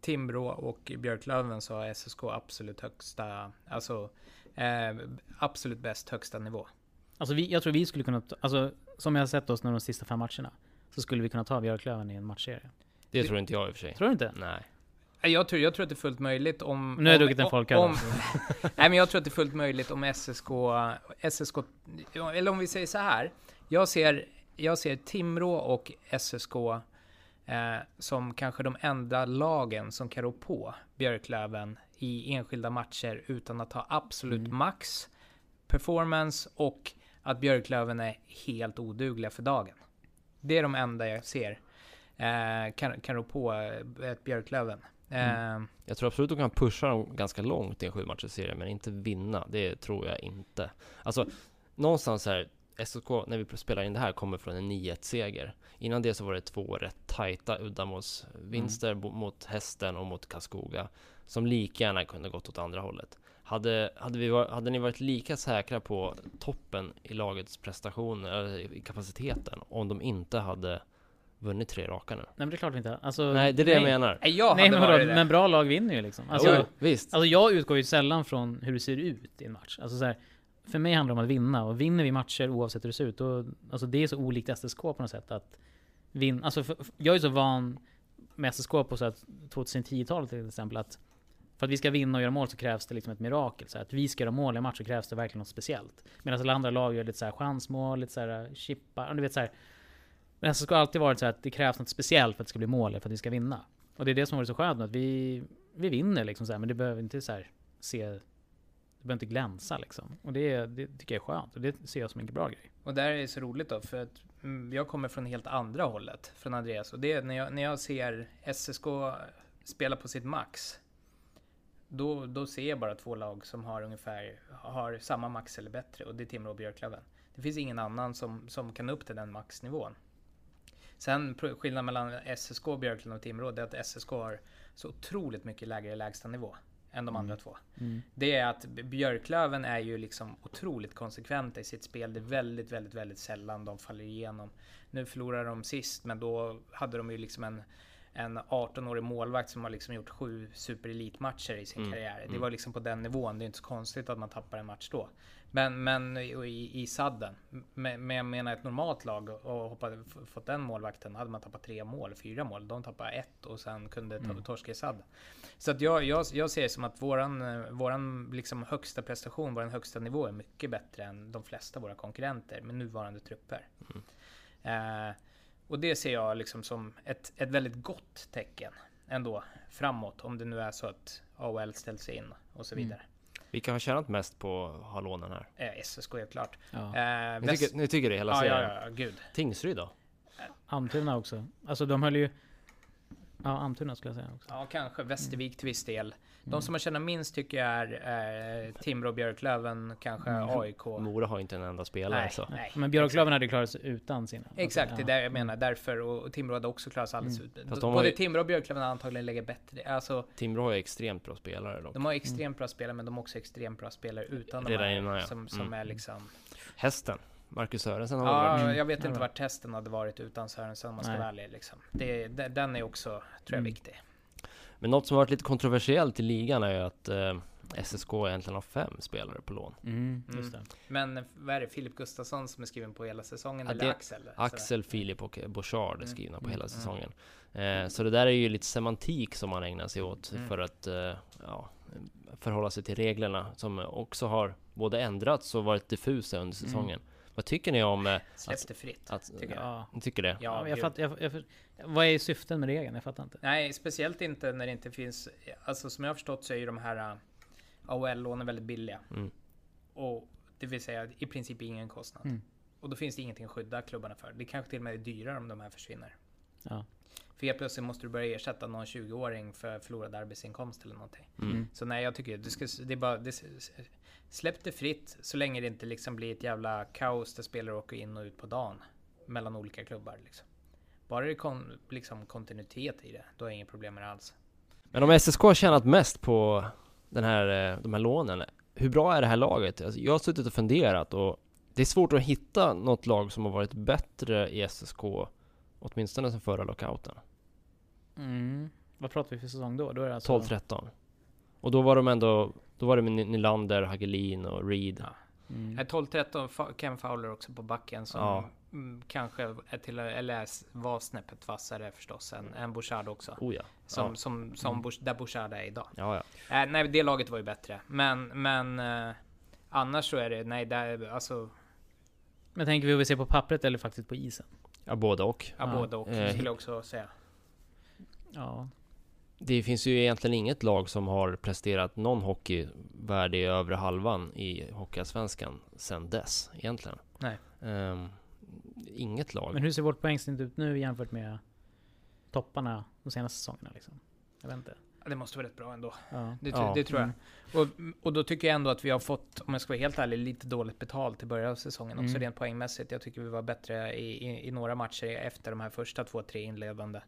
Timrå och Björklöven så har SSK absolut högsta, alltså eh, absolut bäst högsta nivå. Alltså vi, jag tror vi skulle kunna, ta, alltså som jag har sett oss nu de sista fem matcherna. Så skulle vi kunna ta Björklöven i en matchserie. Det Det- tror inte jag i och för sig. Tror du inte? Nej. Jag tror, jag tror att det är fullt möjligt om... Nu har jag druckit en folköl. om- Nej men jag tror att det är fullt möjligt om SSK, SSK, eller om vi säger så här. Jag ser, jag ser Timrå och SSK eh, som kanske de enda lagen som kan rå på Björklöven i enskilda matcher utan att ha absolut Mm. max performance och att Björklöven är helt odugliga för dagen. Det är de enda jag ser eh, kan, kan rå på eh, ett Björklöven. Mm. Eh, Jag tror absolut att de kan pusha dem ganska långt i en sju serie men inte vinna. Det tror jag inte. Alltså, någonstans här, SSK, när vi spelar in det här, kommer från en 9-1 seger. Innan det så var det två rätt tajta uddamålsvinster bo- mot Hästen och mot Karlskoga. Som lika gärna kunde gått åt andra hållet. Hade, hade, vi, var- hade ni varit lika säkra på toppen i lagets prestationer, eller i kapaciteten, om de inte hade vunnit tre raka nu? Nej men det är klart vi inte Alltså, Nej, det är det jag menar. Nej, jag Nej men varit det. men bra lag vinner ju liksom. Alltså, jo, visst. alltså jag utgår ju sällan från hur det ser ut i en match. Alltså så här, för mig handlar det om att vinna och vinner vi matcher oavsett hur det ser ut, då, alltså det är så olikt SSK på något sätt att vinna. Alltså för, för, jag är så van med SSK på så att 2010-talet till exempel att för att vi ska vinna och göra mål så krävs det liksom ett mirakel. Så att vi ska göra mål i en match så krävs det verkligen något speciellt. Medan alla andra lag gör lite så här chansmål, lite så här eh, chippar, du vet så här. Men SSK har alltid varit så här att det krävs något speciellt för att det ska bli mål, för att vi ska vinna. Och det är det som har varit så skönt att vi, vi vinner liksom så här, men det behöver inte så här se... Det behöver inte glänsa liksom. Och det, det tycker jag är skönt. Och det ser jag som en bra grej. Och där är det så roligt då, för att mm, jag kommer från helt andra hållet, från Andreas. Och det är när jag, när jag ser SSK spela på sitt max, då, då ser jag bara två lag som har ungefär, har samma max eller bättre, och det är Timrå och Björklöven. Det finns ingen annan som, som kan upp till den maxnivån. Sen skillnaden mellan SSK, Björklöven och Timrå, är att SSK har så otroligt mycket lägre lägstanivå än de andra två. Det är att Björklöven är ju liksom otroligt konsekventa i sitt spel. Det är väldigt, väldigt, väldigt sällan de faller igenom. Nu förlorar de sist, men då hade de ju liksom en, en 18-årig målvakt som har liksom gjort sju superelitmatcher i sin Mm, karriär. Det mm. var liksom på den nivån. Det är inte så konstigt att man tappar en match då. Men, men i, i sadden. Men, men jag menar ett normalt lag och hoppat, fått den målvakten hade man tappat tre mål, fyra mål. De tappade ett och sen kunde ta, Mm. torska i sadden. Så att jag, jag, jag ser det som att våran, våran liksom högsta prestation, våran högsta nivå är mycket bättre än de flesta av våra konkurrenter med nuvarande trupper. Eh, och det ser jag liksom som ett, ett väldigt gott tecken ändå framåt. Om det nu är så att AHL ställs in och så Mm. vidare. Vilka har tjänat mest på att ha lånen här? Eh, SSK helt klart. Ja. Eh, Ni tycker, ni tycker det hela ja, serien? ja, ja, gud. Tingsryd då? Almtuna också. Alltså de höll ju... Ja, Almtuna skulle jag säga också. Ja, kanske. Västervik till viss del. De Mm. som man känner minst tycker jag är eh, Timrå, Björklöven, kanske Mm. AIK. Mora har inte en enda spelare Nej, så. nej. Men Björklöven hade klarat sig utan sina. Exakt, det är det jag menar. Därför, och och Timrå hade också klarat sig alldeles Mm. ut. De har Både ju- Timrå och Björklöven antagligen lägger bättre. Alltså, Timrå har ju extremt bra spelare dock. de har extremt bra spelare, men de har också extremt bra spelare utan de Redan här innan, ja. som, som Mm. är liksom... Hästen, Marcus Sörensen har Ja, varit. Mm. jag vet inte vart testen hade varit utan Sörensen om man ska Nej. vara ärlig. Liksom. Det, det, den är också, tror jag, Mm. viktig. Men något som har varit lite kontroversiellt i ligan är ju att eh, SSK egentligen har fem spelare på lån. Mm, just Mm. det. Men vad är det, Filip Gustafsson som är skriven på hela säsongen? Ja, eller det- Axel? Axel, Filip och Bouchard är Mm. skrivna på Mm. hela Mm. säsongen. Eh, så det där är ju lite semantik som man ägnar sig åt Mm. för att eh, ja, förhålla sig till reglerna som också har både ändrats och varit diffusa under Mm. säsongen. Vad tycker ni om eh, Släpp det fritt, att... tycker jag. Ja. Ni tycker det? Ja, jag fattar, jag, jag, vad är syften med regeln? Jag fattar inte. Nej, speciellt inte när det inte finns... Alltså som jag har förstått så är ju de här äh, AHL-lånen väldigt billiga. Mm. Och det vill säga i princip ingen kostnad. Mm. Och då finns det ingenting att skydda klubbarna för. Det kanske till och med är dyrare om de här försvinner. Ja. För helt plötsligt måste du börja ersätta någon 20-åring för förlorad arbetsinkomst eller någonting. Mm. Så nej, jag tycker det ska, det är bara, det, släpp det fritt så länge det inte liksom blir ett jävla kaos där spelare åker in och ut på dagen mellan olika klubbar. Liksom. Bara det är kon, liksom kontinuitet i det, då är det inget problem med det alls. Men om SSK har tjänat mest på den här, eh, de här lånen, hur bra är det här laget? Alltså, jag har suttit och funderat och det är svårt att hitta något lag som har varit bättre i SSK, åtminstone sen förra lockouten. Mm. Vad pratar vi för säsong då? Då är det alltså... 12-13. Och då var de ändå, då var det med Nylander, Hagelin och Reed. Ja. Mm. Nej, 12-13, Fa- Ken Fowler också på backen som Ja. mm, kanske är till, eller var snäppet vassare förstås än, än Bouchard också. Oh ja. Som, ja. som, som Mm. Där Bouchard är idag. Ja, ja. Äh, nej, det laget var ju bättre. Men, men eh, annars så är det, nej, där, alltså, Men tänker vi vad vi ser på pappret eller faktiskt på isen? Ja, både och. ja, Ja. både och Eh, skulle jag också säga. Ja. Det finns ju egentligen inget lag som har presterat någon hockey värd i övre halvan i Hockeyallsvenskan sen dess egentligen. Nej. Ehm, inget lag. Men hur ser vårt poängsnitt ut nu jämfört med topparna de senaste säsongerna liksom? Jag vet inte. Det måste vara rätt bra ändå. Ja. Det, Ja. det tror jag. Mm. Och, och då tycker jag ändå att vi har fått, om jag ska vara helt ärlig, lite dåligt betalt i början av säsongen också Mm. rent poängmässigt. Jag tycker vi var bättre i, i, i några matcher efter de här första två, tre inledande.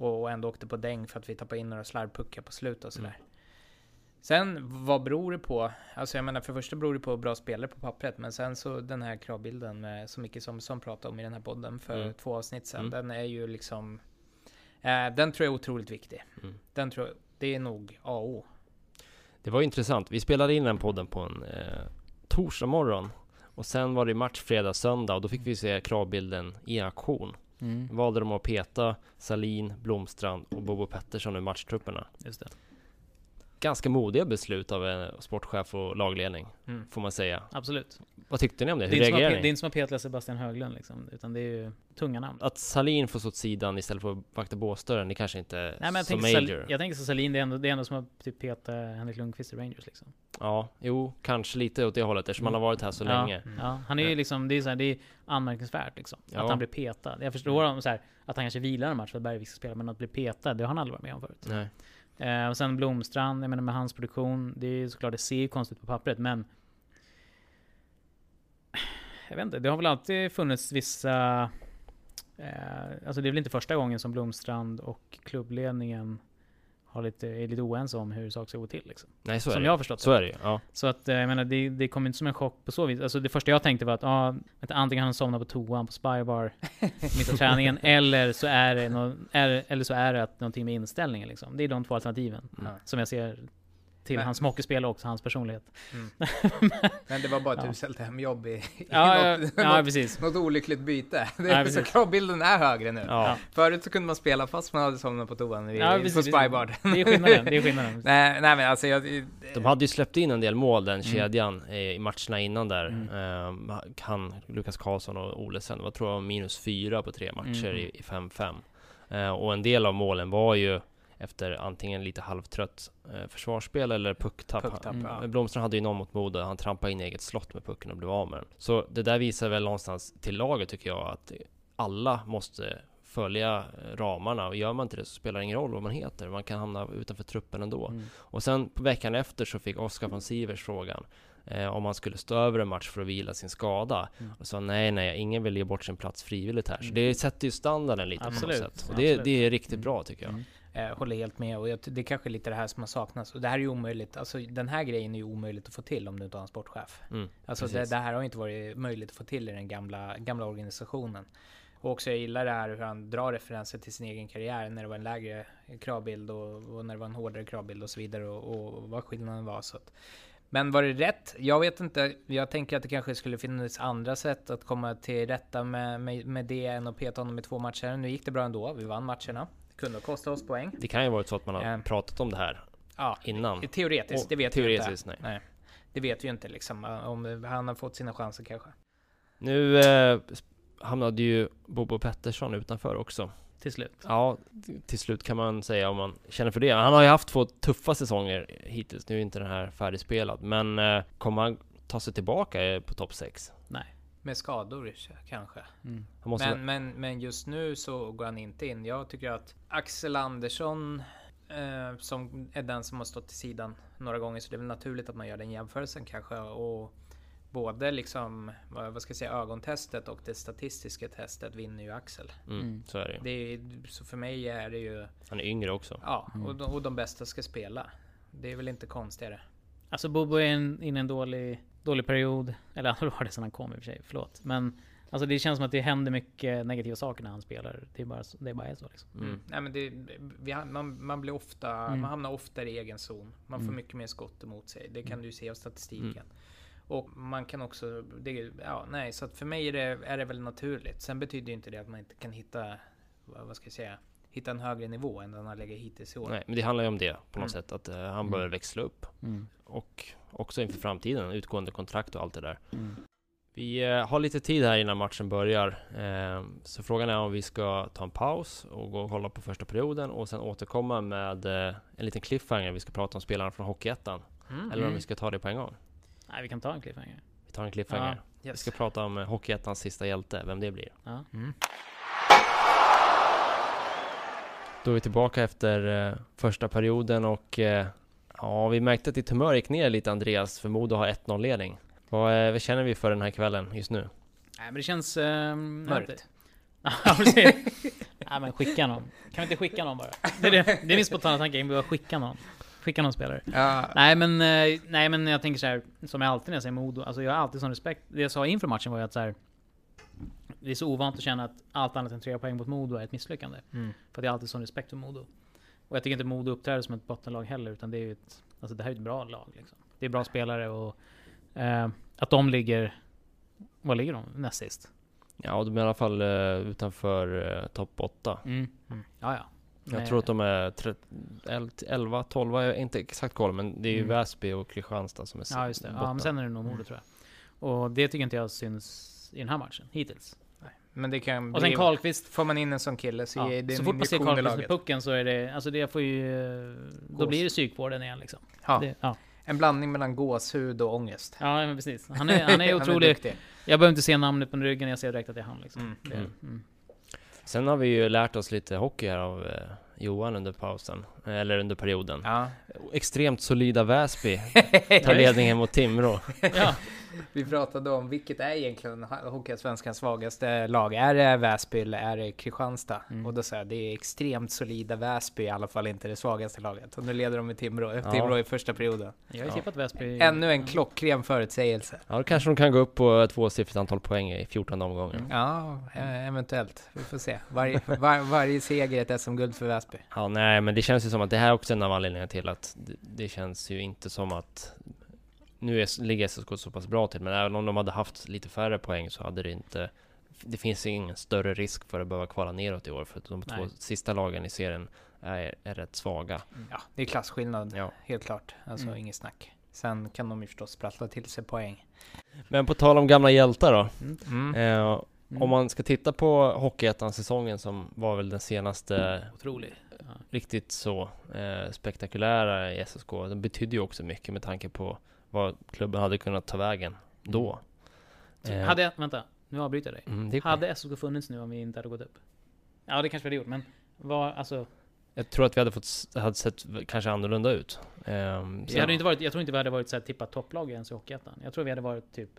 Och, ändå åkte på däng för att vi tappade in några slarvpuckar på slutet och sådär. Sen, vad beror det på? Alltså jag menar, för det första beror det på bra spelare på pappret, men sen så den här kravbilden med så mycket som, som pratade om i den här podden för Mm. två avsnitt sedan, Mm. den är ju liksom... Eh, den tror jag är otroligt viktig. Mm. Den tror jag, det är nog A och O. Det var intressant. Vi spelade in den podden på en eh, torsdag morgon. Och sen var det match fredag, söndag och då fick vi se kravbilden i aktion. Mm. Valde de att peta Salin, Blomstrand och Bobo Pettersson ur matchtrupperna. Just det. Ganska modiga beslut av en sportchef och lagledning, Mm. får man säga. Absolut. Vad tyckte ni om det? Det Hur är, inte som att, reagerade pe- det är ni? inte som att petla Sebastian Höglund liksom, utan det är ju tunga namn. Att Salin får stå åt sidan istället för att vakta båsdörren, det kanske inte är Nej men jag så major. Sal- jag tänker så Salin, det är ändå, det är ändå som att typ peta Henrik Lundqvist i Rangers liksom. Ja, jo, kanske lite åt det hållet eftersom han har varit här så ja, länge. Mm. Ja, han är ju liksom, det är, så här, det är anmärkningsvärt liksom. Ja. Att han blir petad. Jag förstår om så här, att han kanske vilar en match för att Bergvik ska spela, men att bli petad, det har han aldrig varit med om förut. Nej. Eh, och sen Blomstrand, jag menar med hans produktion, det är ju såklart, det ser ju konstigt ut på pappret, men... Jag vet inte, det har väl alltid funnits vissa... Eh, alltså det är väl inte första gången som Blomstrand och klubbledningen har lite, är lite oense om hur saker ska gå till liksom. Nej, så är Som det. jag har förstått Så är det ja. Så att eh, jag menar, det, det kommer inte som en chock på så vis. Alltså det första jag tänkte var att, ja, att antingen han somnar på toan på Spybar mitt i träningen, eller så är det nå, är, eller så är det att någonting med inställningen liksom. Det är de två alternativen Mm. som jag ser till Men- hans hockeyspel och också hans personlighet. Mm. Men det var bara ett Ja. uselt hemjobb i, i Ja, något, ja något, precis. något olyckligt byte. Det Ja, är, så kravbilden är högre nu. Ja. Förut så kunde man spela fast man hade somnat på toan i, Ja, på Spybar. Det är skillnaden. Det är skillnaden. nej, nej men alltså jag... De hade ju släppt in en del mål den Mm. kedjan eh, i matcherna innan där. Mm. Ehm, han, Lukas Karlsson och Olesen, vad tror jag, minus fyra på tre matcher Mm. i, i 5-5. Eh, och en del av målen var ju efter antingen lite halvtrött eh, försvarsspel eller pucktapp. Pucktapp. Men Blomstrand hade ju någon mot Modo, han trampade in i eget slott med pucken och blev av med den. Så det där visar väl någonstans till laget tycker jag att alla måste följa eh, ramarna och gör man inte det så spelar det ingen roll vad man heter. Man kan hamna utanför truppen ändå. Mm. Och sen på veckan efter så fick Oskar von Sivers frågan eh, om han skulle stå över en match för att vila sin skada. Mm. Och sa nej, nej, ingen vill ge bort sin plats frivilligt här. Så Mm. det sätter ju standarden lite Absolut, på något sätt. Och det, det är riktigt Mm. bra tycker jag. Eh, håller helt med och jag, det är kanske lite det här som har saknats. Och det här är ju omöjligt. Alltså den här grejen är ju omöjligt att få till om du inte har en sportchef. Mm, Alltså det, det här har inte varit möjligt att få till i den gamla, gamla organisationen. Och också jag gillar det här hur han drar referenser till sin egen karriär när det var en lägre kravbild och, och när det var en hårdare kravbild och så vidare och, och vad skillnaden var. Så att. Men var det rätt? Jag vet inte. Jag tänker att det kanske skulle finnas andra sätt att komma till rätta med, med, med det än att peta honom i två matcher. Nu gick det bra ändå. Vi vann matcherna. Kunde ha kostat oss poäng. Det kan ju varit så att man har Eh. pratat om det här Ja, innan. teoretiskt. Det vet teoretiskt, vi inte. nej. Det vet vi ju inte liksom. Om han har fått sina chanser kanske. Nu eh, hamnade ju Bobo Pettersson utanför också. Till slut. Ja, till slut kan man säga om man känner för det. Han har ju haft två tuffa säsonger hittills. Nu är inte den här färdigspelad, men eh, kommer han ta sig tillbaka eh, på topp 6? Nej. Med skador kanske. Mm. Han måste Men, men, men just nu så går han inte in. Jag tycker att Axel Andersson eh, som är den som har stått till sidan några gånger så det är väl naturligt att man gör den jämförelsen kanske. Och både liksom, vad vad ska jag säga, ögontestet och det statistiska testet vinner ju Axel. mm, Mm. så är det ju. Det är, så för mig är det ju, Han är yngre också. ja, Mm. och, de, och de bästa ska spela. Det är väl inte konstigare. Alltså Bobo är in, inne i en dålig, dålig period. Eller han var det sedan han kom i och för sig, förlåt. Men alltså det känns som att det händer mycket negativa saker när han spelar. Det är bara, så- det är bara är så liksom. Mm. Nej men det, vi, man, man blir ofta, Mm. man hamnar oftare i egen zon. Man får Mm. mycket mer skott emot sig. Det kan Mm. du ju se av statistiken. Och man kan också, det, ja nej, så att för mig är det, är det väl naturligt. Sen betyder ju inte det att man inte kan hitta, vad, vad ska jag säga, hitta en högre nivå än den han lägger hittills i år. Nej, men det handlar ju om det på något Mm. sätt. Att eh, han Mm. bör växla upp. Mm. Och också inför framtiden, utgående kontrakt och allt det där. Mm. Vi eh, har lite tid här innan matchen börjar. Eh, så frågan är om vi ska ta en paus och gå och kolla på första perioden och sen återkomma med en liten cliffhanger. Vi ska prata om spelarna från Hockeyettan. Mm. Eller om Mm. vi ska ta det på en gång. Nej, vi kan ta en cliffhanger. Vi tar en cliffhanger. Ja. Vi Yes. ska prata om Hockeyettans sista hjälte, vem det blir. Ja. Då är vi tillbaka efter eh, första perioden och eh, ja, vi märkte att ditt humör gick ner lite Andreas, för Modo har 1-0 ledning. Vad, eh, vad känner vi för den här kvällen just nu? Nej men det känns... Um, Mörkt. Ja precis. Nej men skicka någon. Kan vi inte skicka någon bara? Det är, det, det är min spontana tanke, vi behöver skicka någon. Skicka någon spelare. Ja, Nej men, eh, nej men jag tänker så här, som jag alltid när jag säger Modo, alltså jag har alltid sån respekt. Det jag sa inför matchen var ju att så här, det är så ovant att känna att allt annat än tre poäng mot Modo är ett misslyckande. mm. För att jag har alltid sån respekt för Modo. Och jag tycker inte Modo uppträder som ett bottenlag heller, utan det är ju ett, alltså det här är ett bra lag liksom. Det är bra spelare och eh, att de ligger, vad ligger de? Näst sist? Ja, de är i alla fall eh, utanför eh, topp 8. Mm. Mm. Ja, ja. Jag Men- tror att de är 11, 12, jag har inte exakt koll, men det är ju Mm. Väsby och Kristianstad som är Ja just det. Ja, botten. men sen är det nog Modo tror jag. Och det tycker inte jag syns i den här matchen, hittills. Men det kan Och sen bli, Karlqvist. får man in en sån kille så Ja, är det så fort man ser Karlqvist med pucken så är det, alltså det får ju, då Gås. blir det psykvården igen liksom. Ja, Det, ja. en blandning mellan gåshud och ångest. ja men precis. Han är, han är otrolig. duktig. jag behöver inte se namnet på ryggen, jag ser direkt att det är han liksom. Mm. Det, Mm. mm. Sen har vi ju lärt oss lite hockey här av eh, Johan under pausen, eller under perioden. Ja. Extremt solida Väsby tar ledningen mot Timrå. Ja, Vi pratade om vilket är egentligen Hockeyallsvenskans svagaste lag. Är det Väsby eller är det Kristianstad? Mm. Och då säger jag det är extremt solida Väsby, i alla fall inte det svagaste laget. Och nu leder de med Timrå, Ja. Timrå i första perioden. jag har Ja. tippat Väsby. Ännu en klockren förutsägelse. Ja, då kanske de kan gå upp på tvåsiffrigt antal poäng i 14 omgångar. Mm. Ja, eh, eventuellt. Vi får se. Varje, var, varje seger är ett SM-guld för Väsby. Ja, nej, men det känns ju som att det här är också en av anledningarna till att det, det känns ju inte som att nu är, ligger SSK så pass bra till, men även om de hade haft lite färre poäng så hade det inte det finns ingen större risk för att behöva kvala neråt i år för att de två Nej. sista lagen i serien är, är rätt svaga. Ja, det är klasskillnad, Ja. helt klart. Alltså Mm. inget snack. Sen kan de ju förstås sprattla till sig poäng. Men på tal om gamla hjältar då. Mm. Mm. Eh, Mm. Om man ska titta på Hockeyettan-säsongen som var väl den senaste Otrolig. Ja. riktigt så eh, spektakulära i SSK. Den betydde ju också mycket med tanke på vad klubben hade kunnat ta vägen då. Så Eh, Hade, vänta, nu avbryter jag dig. mm. Hade SSK funnits nu om vi inte hade gått upp? Ja, det kanske vi hade gjort, men vad, alltså... Jag tror att vi hade fått, hade sett kanske annorlunda ut. Um, Vi hade inte varit, jag tror inte vi hade varit så här tippat topplag ens i Hockeyettan. Jag tror vi hade varit typ...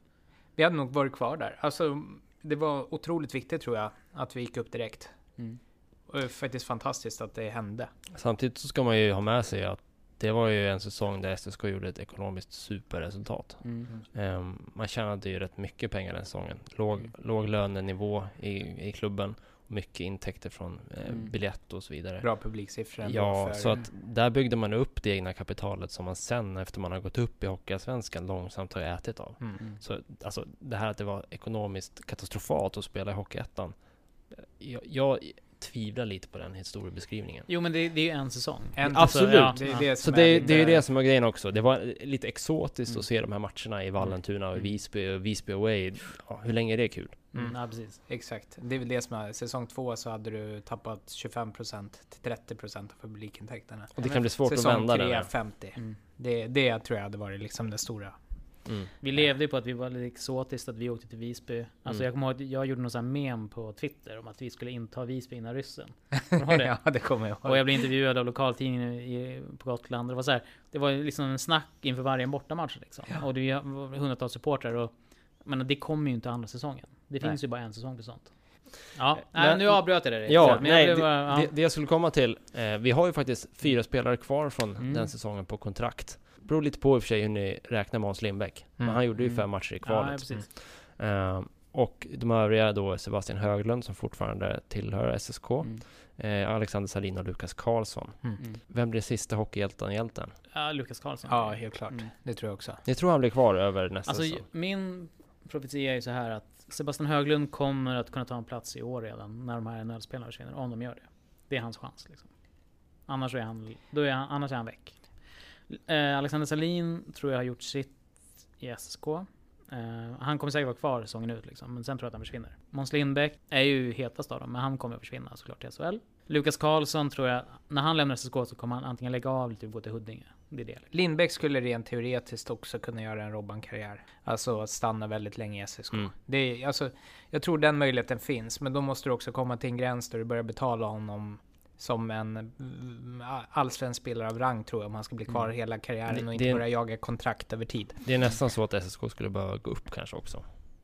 Vi hade nog varit kvar där. Alltså, det var otroligt viktigt tror jag, att vi gick upp direkt. Mm. Och det är faktiskt fantastiskt att det hände. Samtidigt så ska man ju ha med sig att det var ju en säsong där SSK gjorde ett ekonomiskt superresultat. Mm. Ehm, man tjänade ju rätt mycket pengar den säsongen. Låg, Mm. låg lönenivå i, i klubben. Mycket intäkter från eh, Mm. biljett och så vidare. Bra publiksiffror Ja, för... så att där byggde man upp det egna kapitalet som man sen efter man har gått upp i Hockeyallsvenskan långsamt har ätit av. Mm. Mm. Så alltså det här att det var ekonomiskt katastrofalt att spela i Hockeyettan. Jag, jag tvivlar lite på den historiebeskrivningen. Jo men det, det är ju en säsong. En- Absolut. ja, Det är det Så det, lite- det är ju det som är grejen också. Det var lite exotiskt Mm. att se de här matcherna i Vallentuna och i Mm. Visby och Visby away. Ja, hur länge är det kul? Mm. Mm. Ja, precis. Exakt. Det är väl det som är säsong två så hade du tappat 25% till 30% av publikintäkterna. Och det kan bli svårt att säsong vända tre, det. där. 50. Mm. Det, det tror jag hade varit liksom det stora. Mm. Vi levde ju på att vi var lite exotiskt, att vi åkte till Visby. Alltså Mm. jag kommer ihåg att jag gjorde någon sån här mem på Twitter om att vi skulle inta Visby innan ryssen. Det? ja, det kommer jag ihåg. Och jag blev intervjuad av lokaltidningen i, på Gotland. Det var så här, det var liksom en snack inför varje bortamatch liksom. Och det var hundratals supportrar och men det kommer ju inte andra säsongen. Det Nej. finns ju bara en säsong för sånt. Ja, Men- nej, nu avbröt jag dig. Ja, men nej, bara- ja. det, det jag skulle komma till. Eh, vi har ju faktiskt fyra spelare kvar från Mm. den säsongen på kontrakt. Beror lite på i och för sig hur ni räknar med Hans Lindbäck. Men Mm. han gjorde ju Mm. fem matcher i ja, kvalet. precis. Eh, och de övriga då är Sebastian Höglund som fortfarande tillhör SSK. Mm. Eh, Alexander Salin och Lukas Karlsson. Mm. Mm. Vem blir sista hockeyhjälten hjälten? Ja, Lukas Karlsson. Ja, helt klart. Mm. Det tror jag också. Jag tror han blir kvar över nästa Alltså säsong. min profetia är ju så här att Sebastian Höglund kommer att kunna ta en plats i år redan när de här NHL-spelarna försvinner, om de gör det. Det är hans chans liksom. Annars är han, då är han, annars är han väck. Eh, Alexander Salin tror jag har gjort sitt i SSK. Eh, han kommer säkert vara kvar säsongen ut liksom, men sen tror jag att han försvinner. Måns Lindbäck är ju hetast av dem, men han kommer att försvinna såklart till SHL. Lukas Karlsson tror jag, när han lämnar SSK så kommer han antingen lägga av eller typ gå till Huddinge. Det är det. Liksom. Lindbäck skulle rent teoretiskt också kunna göra en Robban-karriär. Alltså att stanna väldigt länge i SSK. Mm. Det är, alltså, jag tror den möjligheten finns, men då måste du också komma till en gräns där du börjar betala honom som en mm, allsvensk spelare av rang tror jag, om han ska bli kvar Mm. hela karriären Det- och inte börja jaga kontrakt över tid. Det är nästan så att SSK skulle behöva gå upp kanske också.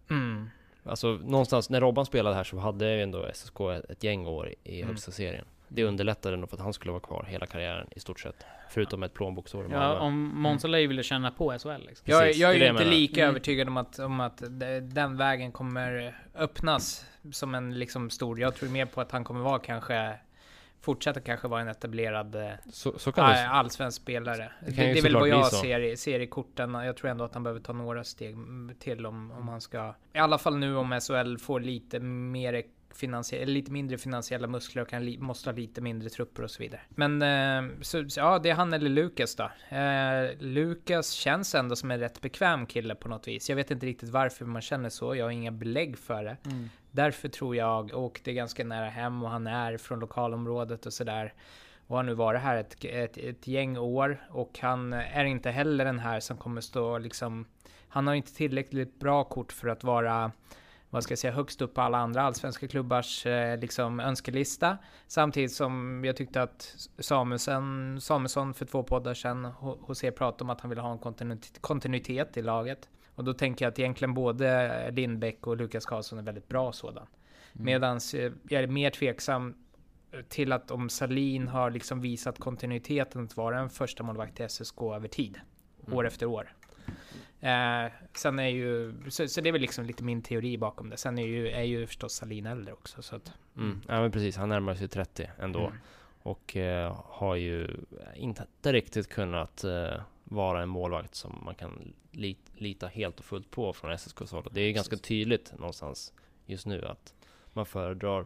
Mm. Alltså någonstans, när Robban spelade här så hade ju ändå SSK ett, ett gäng år i, Mm. högsta serien. Det underlättade nog för att han skulle vara kvar hela karriären i stort sett. Förutom ett plånboksår Ja, om Måns Lej ville känna på SHL liksom. Jag, jag är ju inte lika Mm. övertygad om att, om att de- den vägen kommer öppnas som en liksom stor. Jag tror mer på att han kommer vara kanske fortsätta kanske vara en etablerad eh, Så, så kan det all- allsvensk spelare. Det, kan ju det är väl vad jag ser i, ser i korten. Jag tror ändå att han behöver ta några steg till om, om han ska... I alla fall nu om SHL får lite mer finansie- lite mindre finansiella muskler och kan li- måste ha lite mindre trupper och så vidare. Men eh, så, så, ja, det är han eller Lukas då. Eh, Lukas känns ändå som en rätt bekväm kille på något vis. Jag vet inte riktigt varför man känner så. Jag har inga belägg för det. Mm. Därför tror jag, och det är ganska nära hem och han är från lokalområdet och sådär. Och har nu varit här ett, ett, ett gäng år och han är inte heller den här som kommer stå liksom... Han har inte tillräckligt bra kort för att vara, vad ska jag säga, högst upp på alla andra allsvenska klubbars eh, liksom önskelista. Samtidigt som jag tyckte att Samuelsson, Samuelsson för två poddar sedan hos er pratade om att han ville ha en kontinuitet, kontinuitet i laget. Och då tänker jag att egentligen både Lindbäck och Lukas Karlsson är väldigt bra sådan. Mm. Medans eh, jag är mer tveksam till att om Salin har liksom visat kontinuiteten att vara en första målvakt i SSK över tid. Mm. År efter år. Eh, sen är ju, så, så det är väl liksom lite min teori bakom det. Sen är ju, är ju förstås Salin äldre också. Så att, Mm. Ja men precis, han närmar sig 30 ändå. Mm. Och eh, har ju inte riktigt kunnat eh, vara en målvakt som man kan lit, lita helt och fullt på från SSKs håll. Det är ganska Precis. tydligt någonstans just nu att man föredrar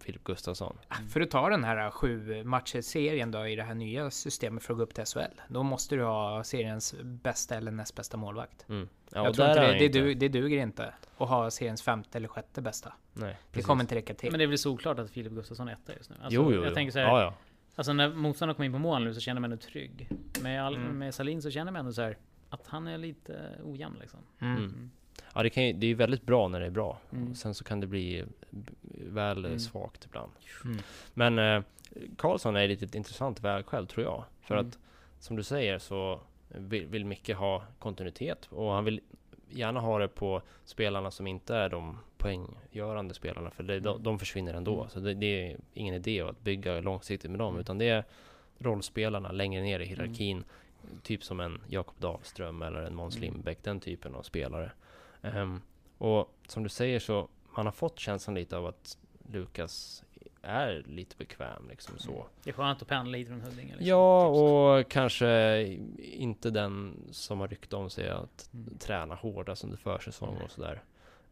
Filip Gustafsson. För att ta den här sju matcher-serien då i det här nya systemet för att gå upp till SHL. Då måste du ha seriens bästa eller näst bästa målvakt. Mm. Ja, jag tror inte det, det, inte. du, det duger inte att ha seriens femte eller sjätte bästa. Nej, Det precis. kommer inte räcka till. Men det är väl såklart att Filip Gustafsson är etta just nu? Alltså, jo, jo, Jag jo. tänker så här, ja, ja. Alltså när motståndaren kommer in på mål nu så känner man sig trygg. Med, all, Mm. med Salin så känner man ändå så här att han är lite ojämn liksom. Mm. Mm. Ja, det, kan ju, det är ju väldigt bra när det är bra. Mm. Sen så kan det bli väl Mm. svagt ibland. Mm. Men eh, Karlsson är lite ett intressant vägskäl tror jag. För Mm. att som du säger så vill, vill Micke ha kontinuitet och han vill gärna ha det på spelarna som inte är de poänggörande spelarna för det, de, de försvinner ändå. Mm. Så det, det är ingen idé att bygga långsiktigt med dem Mm. utan det är rollspelarna längre ner i hierarkin. Typ som en Jakob Dahlström eller en Måns Mm. Lindbäck, den typen av spelare. Ehm, och som du säger så, man har fått känslan lite av att Lukas är lite bekväm liksom så. Det är skönt att pendla från Huddinge. liksom. Ja, Typ och kanske inte den som har rykte om sig att Mm. träna hårdast under försäsong Nej. och sådär.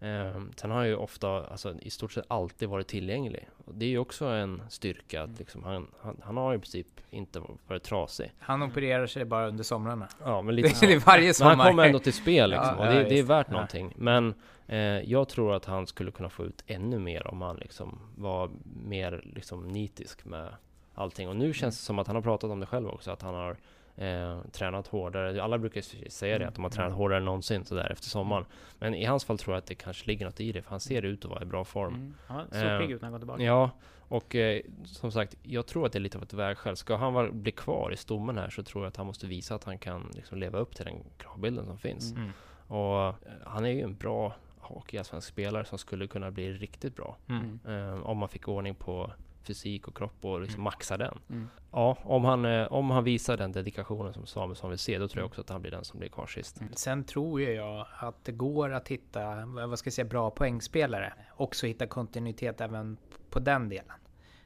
Ehm, sen har han ju ofta, alltså i stort sett alltid varit tillgänglig. Och det är ju också en styrka att Mm. liksom han, han, han har i princip inte varit trasig. Han opererar sig bara under somrarna. Ja, men lite så. är varje Men sommar. han kommer ändå till spel liksom, Ja, och det, ja, det är värt Ja. någonting. Men eh, jag tror att han skulle kunna få ut ännu mer om han liksom var mer liksom nitisk med allting. Och nu känns det som att han har pratat om det själv också, att han har eh, tränat hårdare. Alla brukar säga det, att de har tränat hårdare än någonsin sådär efter sommaren. Men i hans fall tror jag att det kanske ligger något i det, för han ser ut att vara i bra form. Mm. Han såg Eh, pigg ut när han kom tillbaka. Ja, och eh, som sagt, jag tror att det är lite av ett vägskäl. Ska han vara, bli kvar i stommen här så tror jag att han måste visa att han kan liksom leva upp till den kravbilden som finns. Mm. Mm. Och eh, han är ju en bra hockeyallsvensk spelare som skulle kunna bli riktigt bra. Mm. Eh, om man fick ordning på fysik och kropp och liksom Mm. maxa den. Mm. Ja, om han, eh, om han visar den dedikationen som Samuelsson vill se, då tror jag också att han blir den som blir kvar sist. Sen tror jag att det går att hitta, vad ska jag säga, bra poängspelare. Också hitta kontinuitet även på den delen.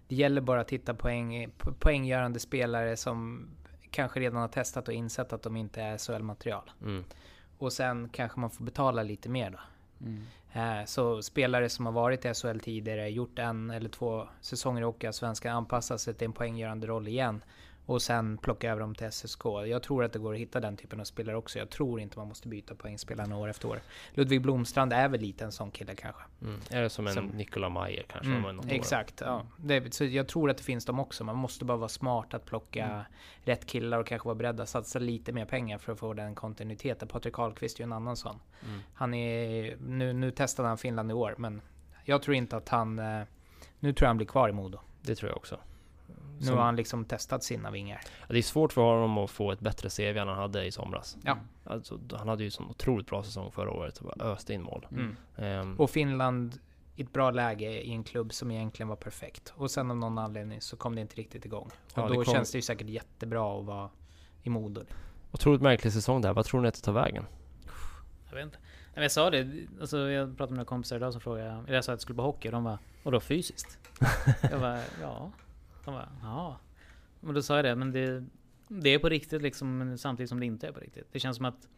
Det gäller bara att hitta poäng, po- poänggörande spelare som kanske redan har testat och insett att de inte är SHL-material. Mm. Och sen kanske man får betala lite mer då. Mm. Eh, Så spelare som har varit i SHL tidigare, gjort en eller två säsonger i Hockeyallsvenskan, anpassar sig till en poänggörande roll igen. Och sen plocka över dem till SSK. Jag tror att det går att hitta den typen av spelare också. Jag tror inte man måste byta poängspelarna år efter år. Ludvig Blomstrand är väl lite en sån kille kanske. Mm. Det som en Som- Nikola Mayer kanske? Mm, något år? exakt, ja. Det, så jag tror att det finns dem också. Man måste bara vara smart att plocka Mm. rätt killar och kanske vara beredd att satsa lite mer pengar för att få den kontinuiteten. Patrik Ahlqvist är ju en annan sån. Mm. Han är, nu, nu testade han Finland i år, men jag tror inte att han... eh, Nu tror jag han blir kvar i Modo. Det tror jag också. Nu Som- har han liksom testat sina vingar. Ja, Det är svårt för honom att få ett bättre CV än han hade i somras. Ja. Alltså, han hade ju sån otroligt bra säsong förra året och bara öste in mål. Mm. Ehm, Och Finland i ett bra läge i en klubb som egentligen var perfekt. Och sen av någon anledning så kom det inte riktigt igång. Och Ja, det då kom- känns det ju säkert jättebra att vara i Modo. otroligt märklig säsong där. Vad tror ni att det tar vägen? Jag vet inte. Jag sa det, alltså jag pratade med några kompisar idag som frågade, eller jag sa att jag skulle på hockey och de var och då fysiskt? jag bara, ja. De bara, ja. Men då sa jag det, men det, det är på riktigt liksom, men samtidigt som det inte är på riktigt. Det känns som att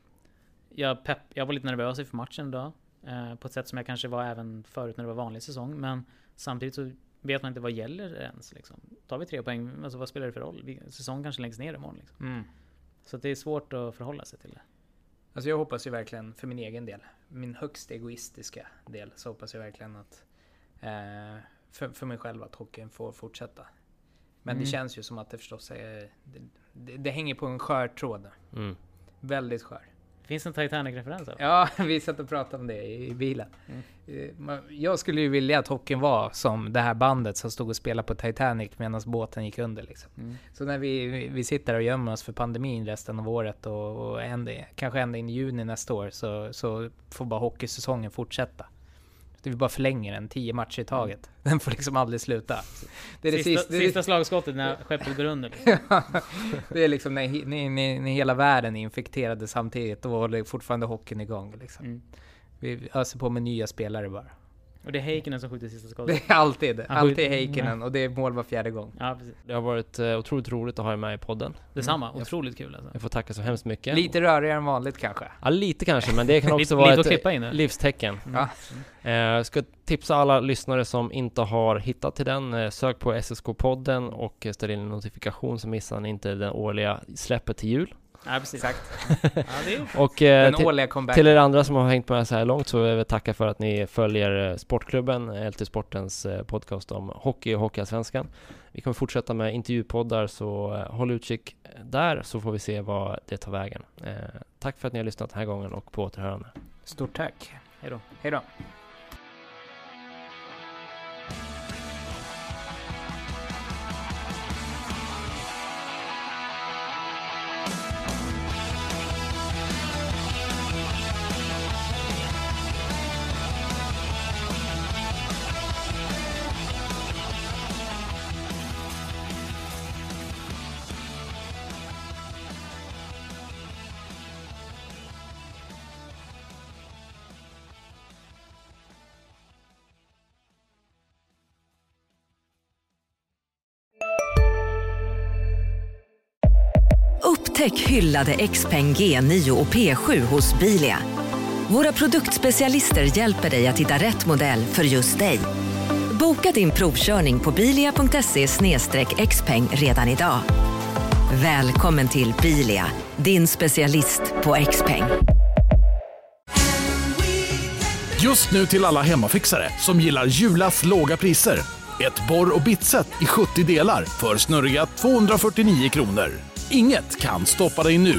jag, pepp, jag var lite nervös inför matchen idag. Eh, på ett sätt som jag kanske var även förut när det var vanlig säsong. Men samtidigt så vet man inte vad gäller ens. Liksom. Tar vi tre poäng, alltså vad spelar det för roll? Säsongen kanske läggs ner imorgon. Liksom. Mm. Så det är svårt att förhålla sig till det. Alltså jag hoppas ju verkligen för min egen del, min högst egoistiska del, så hoppas jag verkligen att eh, för, för mig själv att hockeyn får fortsätta. Men Mm. det känns ju som att det förstås är, det, det, det hänger på en skör tråd. Mm. Väldigt skör. Finns en Titanic-referens? Ja, vi satt och pratade om det i, i bilen. Mm. Eh, Jag skulle ju vilja att hockeyn var som det här bandet som stod och spelade på Titanic medan båten gick under liksom. Mm. Så när vi, vi- vi sitter och gömmer oss för pandemin resten av året och, och ända, kanske ända in i juni nästa år så, så får bara hockeysäsongen fortsätta. Det vi bara förlänger den, tio matcher i taget. Den får liksom aldrig sluta. Det är det sista, sista, det är- sista slagskottet när skeppet går under. Liksom. det är liksom när, när, när, när hela världen är infekterade samtidigt, då håller fortfarande hockeyn igång. Liksom. Mm. Vi öser på med nya spelare bara. Och det är Heikkinen som skjuter sista skottet. Det är alltid, Han alltid skjuter- Heikkinen och det är mål var fjärde gång. Ja, precis. Det har varit eh, otroligt roligt att ha er med i podden. Detsamma. Mm. Otroligt kul alltså. Jag får tacka så hemskt mycket. Lite rörigare än vanligt kanske. Ja, lite kanske, men det kan också Lite, vara lite att ett klippa in det. livstecken. Ja. Eh, Jag ska tipsa alla lyssnare som inte har hittat till den. eh, Sök på SSK-podden och eh, ställ in en notifikation så missar ni inte det årliga släppet till jul. Ja, precis. Exakt. Ja, det är... Och eh, till, er andra som har hängt med så här långt så vill jag tacka för att ni följer eh, Sportklubben, LT Sportens eh, podcast om hockey och Hockeyallsvenskan. Vi kommer fortsätta med intervjupoddar så eh, håll utkik där så får vi se vad det tar vägen. Eh, Tack för att ni har lyssnat den här gången och på återhörande. Stort tack. Hej då. Hej då. Upptäck hyllade XPeng G9 och P7 hos Bilia. Våra produktspecialister hjälper dig att hitta rätt modell för just dig. Boka din provkörning på bilia.se xpeng redan idag. Välkommen till Bilia, din specialist på XPeng. Just nu till alla hemmafixare som gillar Julas låga priser. Ett borr och bitset i 70 delar för snurriga 249 kronor. Inget kan stoppa dig nu.